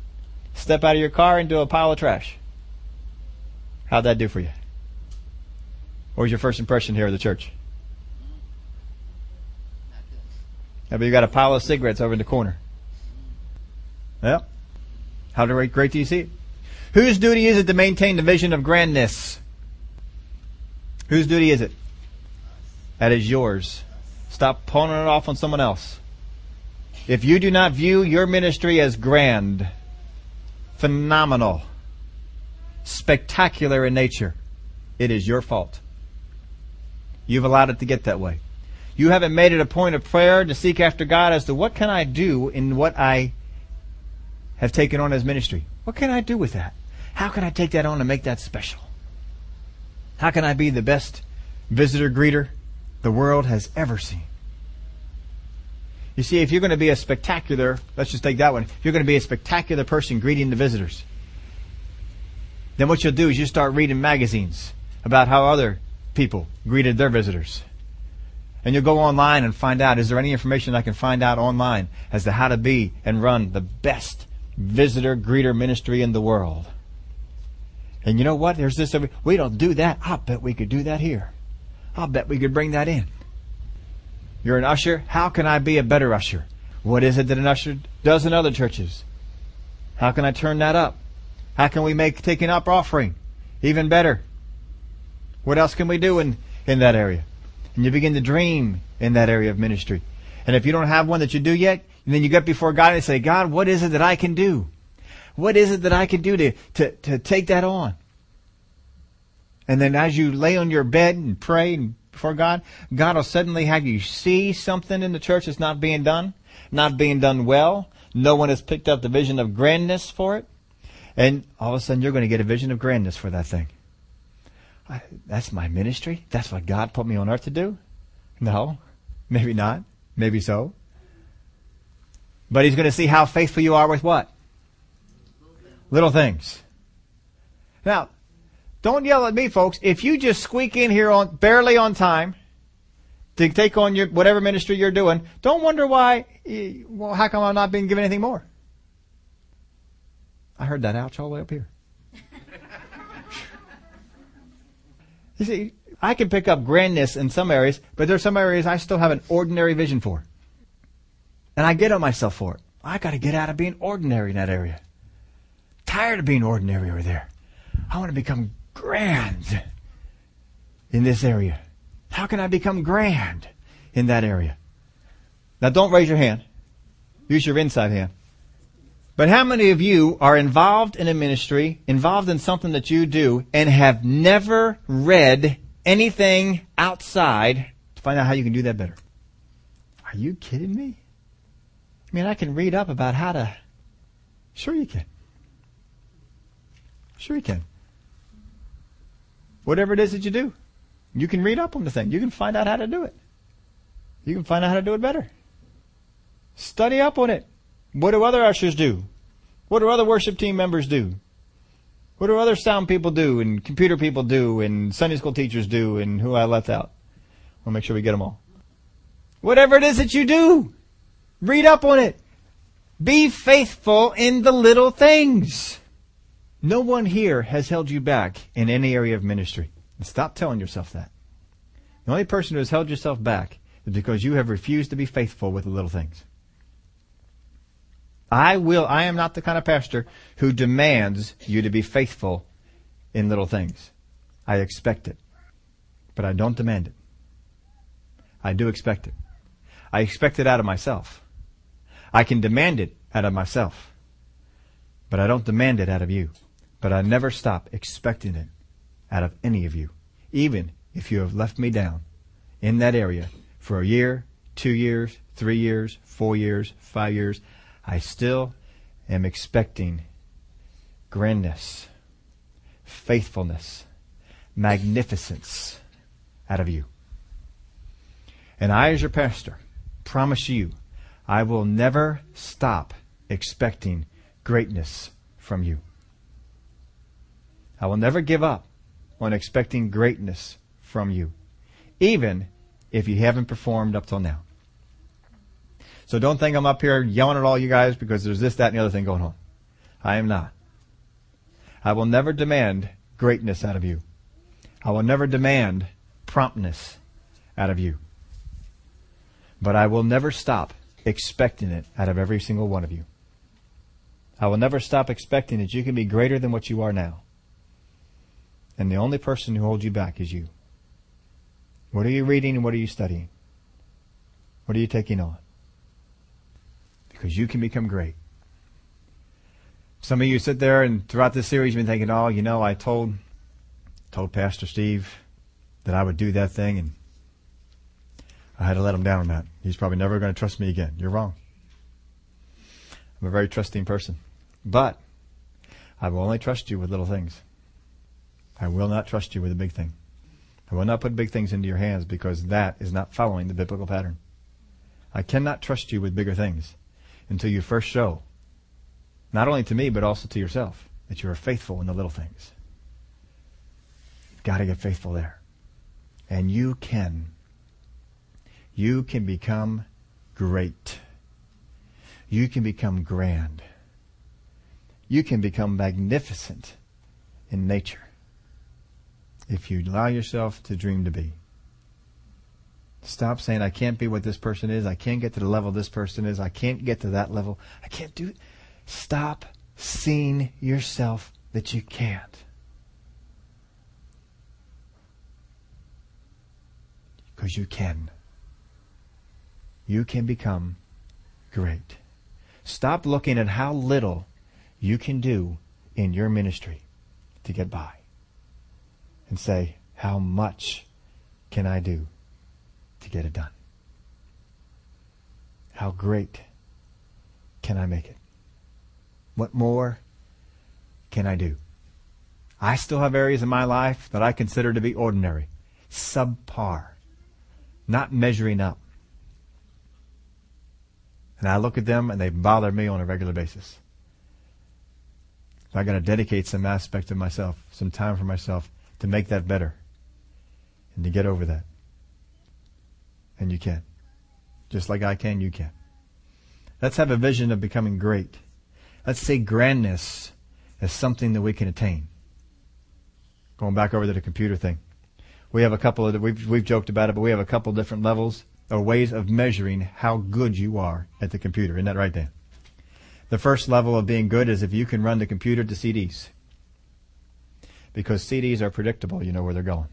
step out of your car into a pile of trash? How'd that do for you? What was your first impression here of the church? Yeah, you got a pile of cigarettes over in the corner. Yeah. How great, do you see? Whose duty is it to maintain the vision of grandness? Whose duty is it? That is yours. Stop pulling it off on someone else. If you do not view your ministry as grand, phenomenal, spectacular in nature, it is your fault. You've allowed it to get that way. You haven't made it a point of prayer to seek after God as to what can I do in what I have taken on as ministry? What can I do with that? How can I take that on and make that special? How can I be the best visitor greeter the world has ever seen? You see, if you're going to be a spectacular, let's just take that one. If you're going to be a spectacular person greeting the visitors, then what you'll do is you start reading magazines about how other people greeted their visitors. And you'll go online and find out, is there any information I can find out online as to how to be and run the best visitor greeter ministry in the world? And you know what? There's this, we don't do that. I'll bet we could do that here. I'll bet we could bring that in. You're an usher. How can I be a better usher? What is it that an usher does in other churches? How can I turn that up? How can we make taking up offering even better? What else can we do in, in that area? And you begin to dream in that area of ministry. And if you don't have one that you do yet, then you get before God and say, God, what is it that I can do? What is it that I can do to, to, to take that on? And then as you lay on your bed and pray and before God, God will suddenly have you see something in the church that's not being done, not being done well. No one has picked up the vision of grandness for it. And all of a sudden you're going to get a vision of grandness for that thing. I, that's my ministry? That's what God put me on earth to do? No. Maybe not. Maybe so. But he's going to see how faithful you are with what? Little things. Now, don't yell at me, folks. If you just squeak in here on barely on time to take on your whatever ministry you're doing, don't wonder why. Well, how come I'm not being given anything more? I heard that ouch all the way up here. You see, I can pick up grandness in some areas, but there's some areas I still have an ordinary vision for. And I get on myself for it. I gotta get out of being ordinary in that area. Tired of being ordinary over there. I want to become grand in this area. How can I become grand in that area? Now don't raise your hand. Use your inside hand. But how many of you are involved in a ministry, involved in something that you do, and have never read anything outside to find out how you can do that better? Are you kidding me? I mean, I can read up about how to. Sure, you can. Sure, you can. Whatever it is that you do. You can read up on the thing. You can find out how to do it. You can find out how to do it better. Study up on it. What do other ushers do? What do other worship team members do? What do other sound people do and computer people do and Sunday school teachers do and who I left out? We'll make sure we get them all. Whatever it is that you do, read up on it. Be faithful in the little things. No one here has held you back in any area of ministry. And stop telling yourself that. The only person who has held yourself back is because you have refused to be faithful with the little things. I will, I am not the kind of pastor who demands you to be faithful in little things. I expect it. But I don't demand it. I do expect it. I expect it out of myself. I can demand it out of myself. But I don't demand it out of you. But I never stop expecting it out of any of you. Even if you have left me down in that area for a year, two years, three years, four years, five years, I still am expecting grandness, faithfulness, magnificence out of you. And I, as your pastor, promise you, I will never stop expecting greatness from you. I will never give up on expecting greatness from you, even if you haven't performed up till now. So don't think I'm up here yelling at all you guys because there's this, that, and the other thing going on. I am not. I will never demand greatness out of you. I will never demand promptness out of you. But I will never stop expecting it out of every single one of you. I will never stop expecting that you can be greater than what you are now. And the only person who holds you back is you. What are you reading and what are you studying? What are you taking on? Because you can become great. Some of you sit there and throughout this series you've been thinking, oh, you know, I told told Pastor Steve that I would do that thing and I had to let him down on that. He's probably never going to trust me again. You're wrong. I'm a very trusting person. But I will only trust you with little things. I will not trust you with a big thing. I will not put big things into your hands because that is not following the biblical pattern. I cannot trust you with bigger things until you first show, not only to me, but also to yourself, that you are faithful in the little things. You've got to get faithful there. And you can you can become great. You can become grand. You can become magnificent in nature if you allow yourself to dream to be. Stop saying, I can't be what this person is. I can't get to the level this person is. I can't get to that level. I can't do it. Stop seeing yourself that you can't. Because you can you can become great. Stop looking at how little you can do in your ministry to get by. And say, how much can I do to get it done? How great can I make it? What more can I do? I still have areas in my life that I consider to be ordinary, subpar, not measuring up. And I look at them and they bother me on a regular basis. So I got to dedicate some aspect of myself, some time for myself to make that better and to get over that. And you can. Just like I can, you can. Let's have a vision of becoming great. Let's see grandness as something that we can attain. Going back over to the computer thing. We have a couple of, we've, we've joked about it, but we have a couple different levels or ways of measuring how good you are at the computer. Isn't that right, Dan? The first level of being good is if you can run the computer to CDs. Because CDs are predictable, you know where they're going.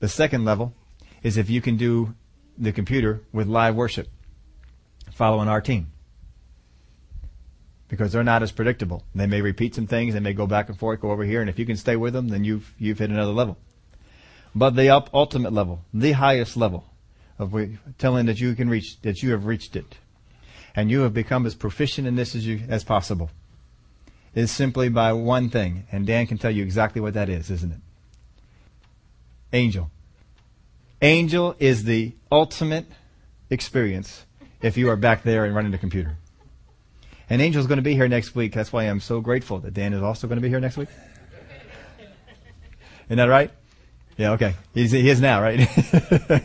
The second level is if you can do the computer with live worship, following our team. Because they're not as predictable. They may repeat some things, they may go back and forth, go over here, and if you can stay with them, then you've, you've hit another level. But the up, ultimate level, the highest level, of telling that you can reach, that you have reached it. And you have become as proficient in this as you, as possible. Is simply by one thing. And Dan can tell you exactly what that is, isn't it? Angel. Angel is the ultimate experience if you are back there and running the computer. And Angel's going to be here next week. That's why I'm so grateful that Dan is also going to be here next week. Isn't that right? Yeah, okay. He's, he is now, right?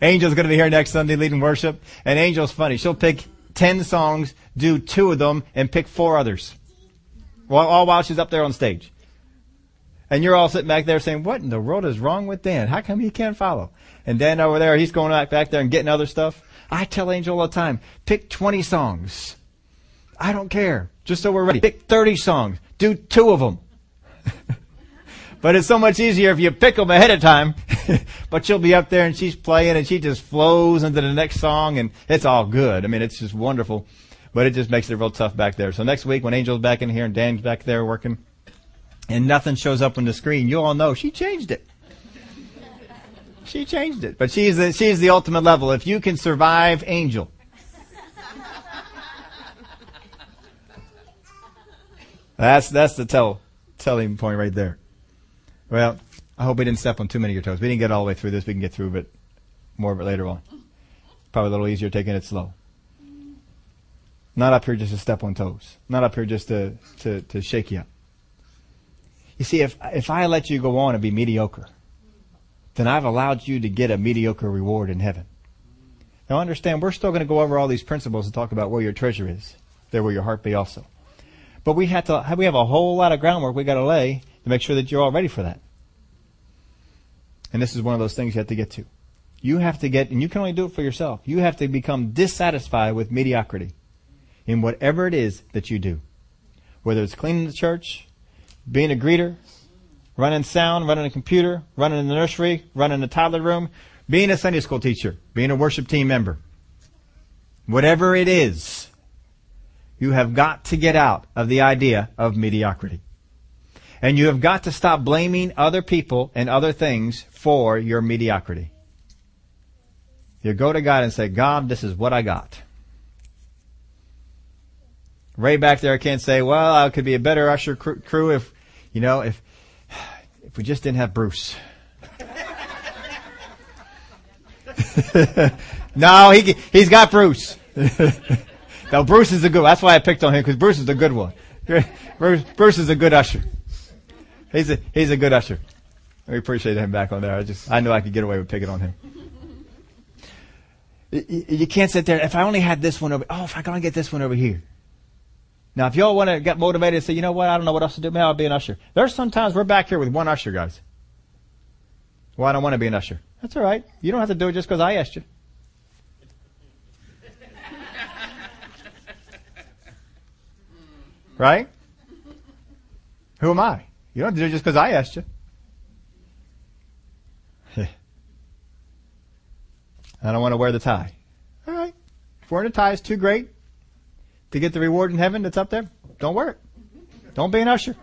Angel's going to be here next Sunday leading worship. And Angel's funny. She'll pick 10 songs, do two of them, and pick four others. All while she's up there on stage. And you're all sitting back there saying, what in the world is wrong with Dan? How come he can't follow? And Dan over there, he's going back, back there and getting other stuff. I tell Angel all the time, pick 20 songs. I don't care. Just so we're ready. Pick 30 songs. Do two of them. but it's so much easier if you pick them ahead of time. but she'll be up there and she's playing and she just flows into the next song and it's all good. I mean, it's just wonderful. But it just makes it real tough back there. So next week when Angel's back in here and Dan's back there working and nothing shows up on the screen, you all know she changed it. She changed it. But she's the, she's the ultimate level. If you can survive Angel, That's that's the tell telling point right there. Well, I hope we didn't step on too many of your toes. We didn't get all the way through this. We can get through it more of it later on. Probably a little easier taking it slow. Not up here just to step on toes. Not up here just to, to, to shake you up. You see, if if I let you go on and be mediocre, then I've allowed you to get a mediocre reward in heaven. Now understand, we're still going to go over all these principles and talk about where your treasure is. There where your heart be also. But we have to, we have a whole lot of groundwork we got to lay to make sure that you're all ready for that. And this is one of those things you have to get to. You have to get, and you can only do it for yourself. You have to become dissatisfied with mediocrity in whatever it is that you do. Whether it's cleaning the church, being a greeter, running sound, running a computer, running in the nursery, running the toddler room, being a Sunday school teacher, being a worship team member. Whatever it is, you have got to get out of the idea of mediocrity. And you have got to stop blaming other people and other things for your mediocrity. You go to God and say, God, this is what I got. Ray back there I can't say, well, I could be a better usher crew if, you know, if, if we just didn't have Bruce. no, he, he's got Bruce. Now Bruce is a good. That's why I picked on him because Bruce is a good one. Bruce, Bruce is a good usher. He's a he's a good usher. We appreciate him back on there. I just I knew I could get away with picking on him. You can't sit there. If I only had this one over. Oh, if I can get this one over here. Now, if y'all want to get motivated and say, you know what, I don't know what else to do, maybe I'll be an usher. There's sometimes we're back here with one usher, guys. Well, I don't want to be an usher. That's all right. You don't have to do it just because I asked you. Right? Who am I? You don't have to do it just because I asked you. I don't want to wear the tie. All right. If wearing a tie is too great to get the reward in heaven that's up there, don't wear it. Don't be an usher.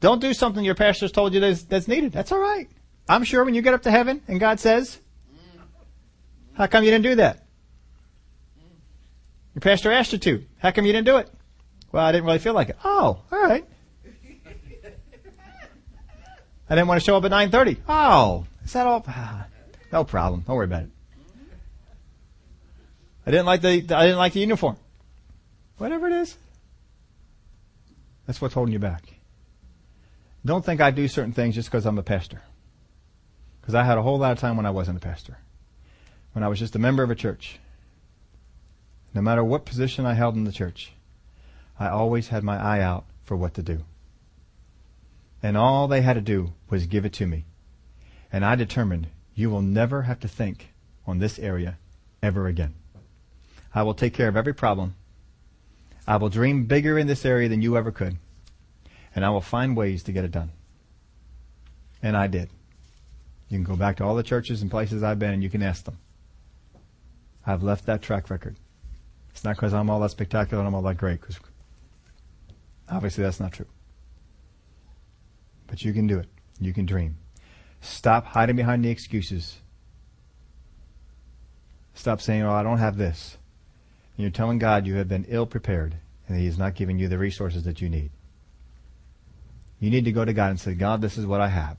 Don't do something your pastor's told you that's, that's needed. That's all right. I'm sure when you get up to heaven and God says, how come you didn't do that? Your pastor asked you to. How come you didn't do it? Well, I didn't really feel like it. Oh, all right. I didn't want to show up at 9.30. Oh, is that all? Ah, no problem. Don't worry about it. I didn't like the, I didn't like the uniform. Whatever it is. That's what's holding you back. Don't think I do certain things just because I'm a pastor. Because I had a whole lot of time when I wasn't a pastor. When I was just a member of a church. No matter what position I held in the church. I always had my eye out for what to do. And all they had to do was give it to me. And I determined you will never have to think on this area ever again. I will take care of every problem. I will dream bigger in this area than you ever could. And I will find ways to get it done. And I did. You can go back to all the churches and places I've been and you can ask them. I've left that track record. It's not because I'm all that spectacular and I'm all that great, because Obviously, that's not true. But you can do it. You can dream. Stop hiding behind the excuses. Stop saying, oh, I don't have this. You're telling God you have been ill prepared and He is not giving you the resources that you need. You need to go to God and say, God, this is what I have.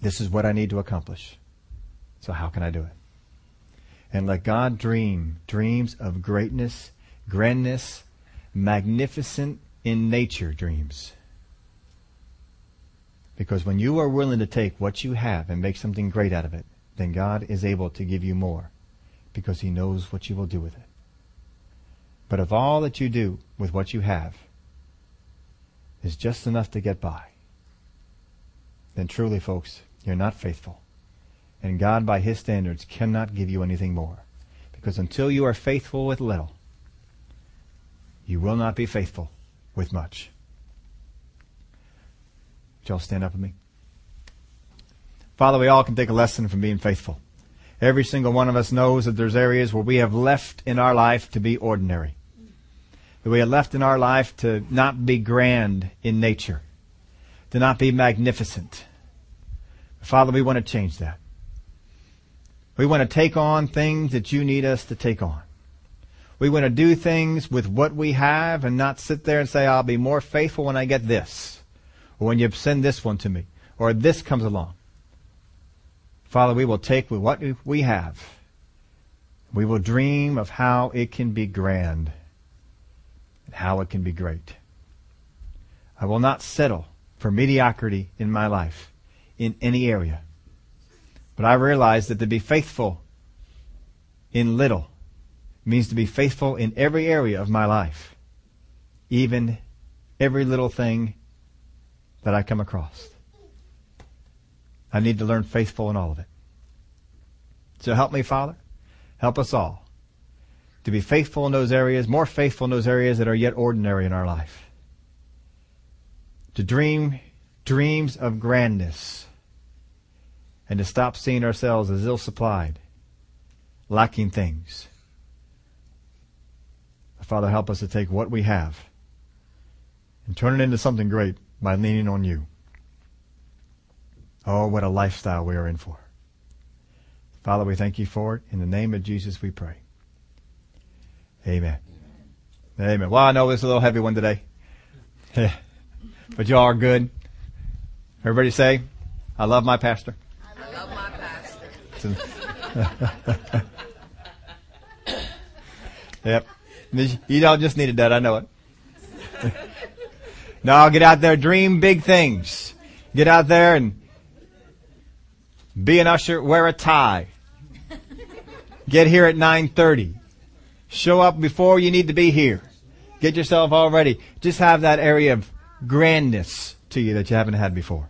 This is what I need to accomplish. So how can I do it? And let God dream dreams of greatness, grandness, magnificent in nature dreams. Because when you are willing to take what you have and make something great out of it, then God is able to give you more because He knows what you will do with it. But if all that you do with what you have is just enough to get by, then truly, folks, you're not faithful. And God, by His standards, cannot give you anything more. Because until you are faithful with little, you will not be faithful with much. Would y'all stand up with me? Father, we all can take a lesson from being faithful. Every single one of us knows that there's areas where we have left in our life to be ordinary. That we have left in our life to not be grand in nature. To not be magnificent. Father, we want to change that. We want to take on things that you need us to take on. We want to do things with what we have and not sit there and say, I'll be more faithful when I get this. Or when you send this one to me. Or this comes along. Father, we will take what we have. We will dream of how it can be grand and how it can be great. I will not settle for mediocrity in my life in any area. But I realize that to be faithful in little means to be faithful in every area of my life, even every little thing that I come across. I need to learn faithful in all of it. So help me, Father. Help us all to be faithful in those areas, more faithful in those areas that are yet ordinary in our life. To dream dreams of grandness and to stop seeing ourselves as ill supplied, lacking things. Father, help us to take what we have and turn it into something great by leaning on you. Oh, what a lifestyle we are in for. Father, we thank you for it. In the name of Jesus, we pray. Amen. Amen. Amen. Well, I know this is a little heavy one today. but y'all are good. Everybody say, I love my pastor. I love my pastor. yep. You all just needed that. I know it. no, get out there, dream big things. Get out there and be an usher, wear a tie. Get here at 9.30. Show up before you need to be here. Get yourself all ready. Just have that area of grandness to you that you haven't had before.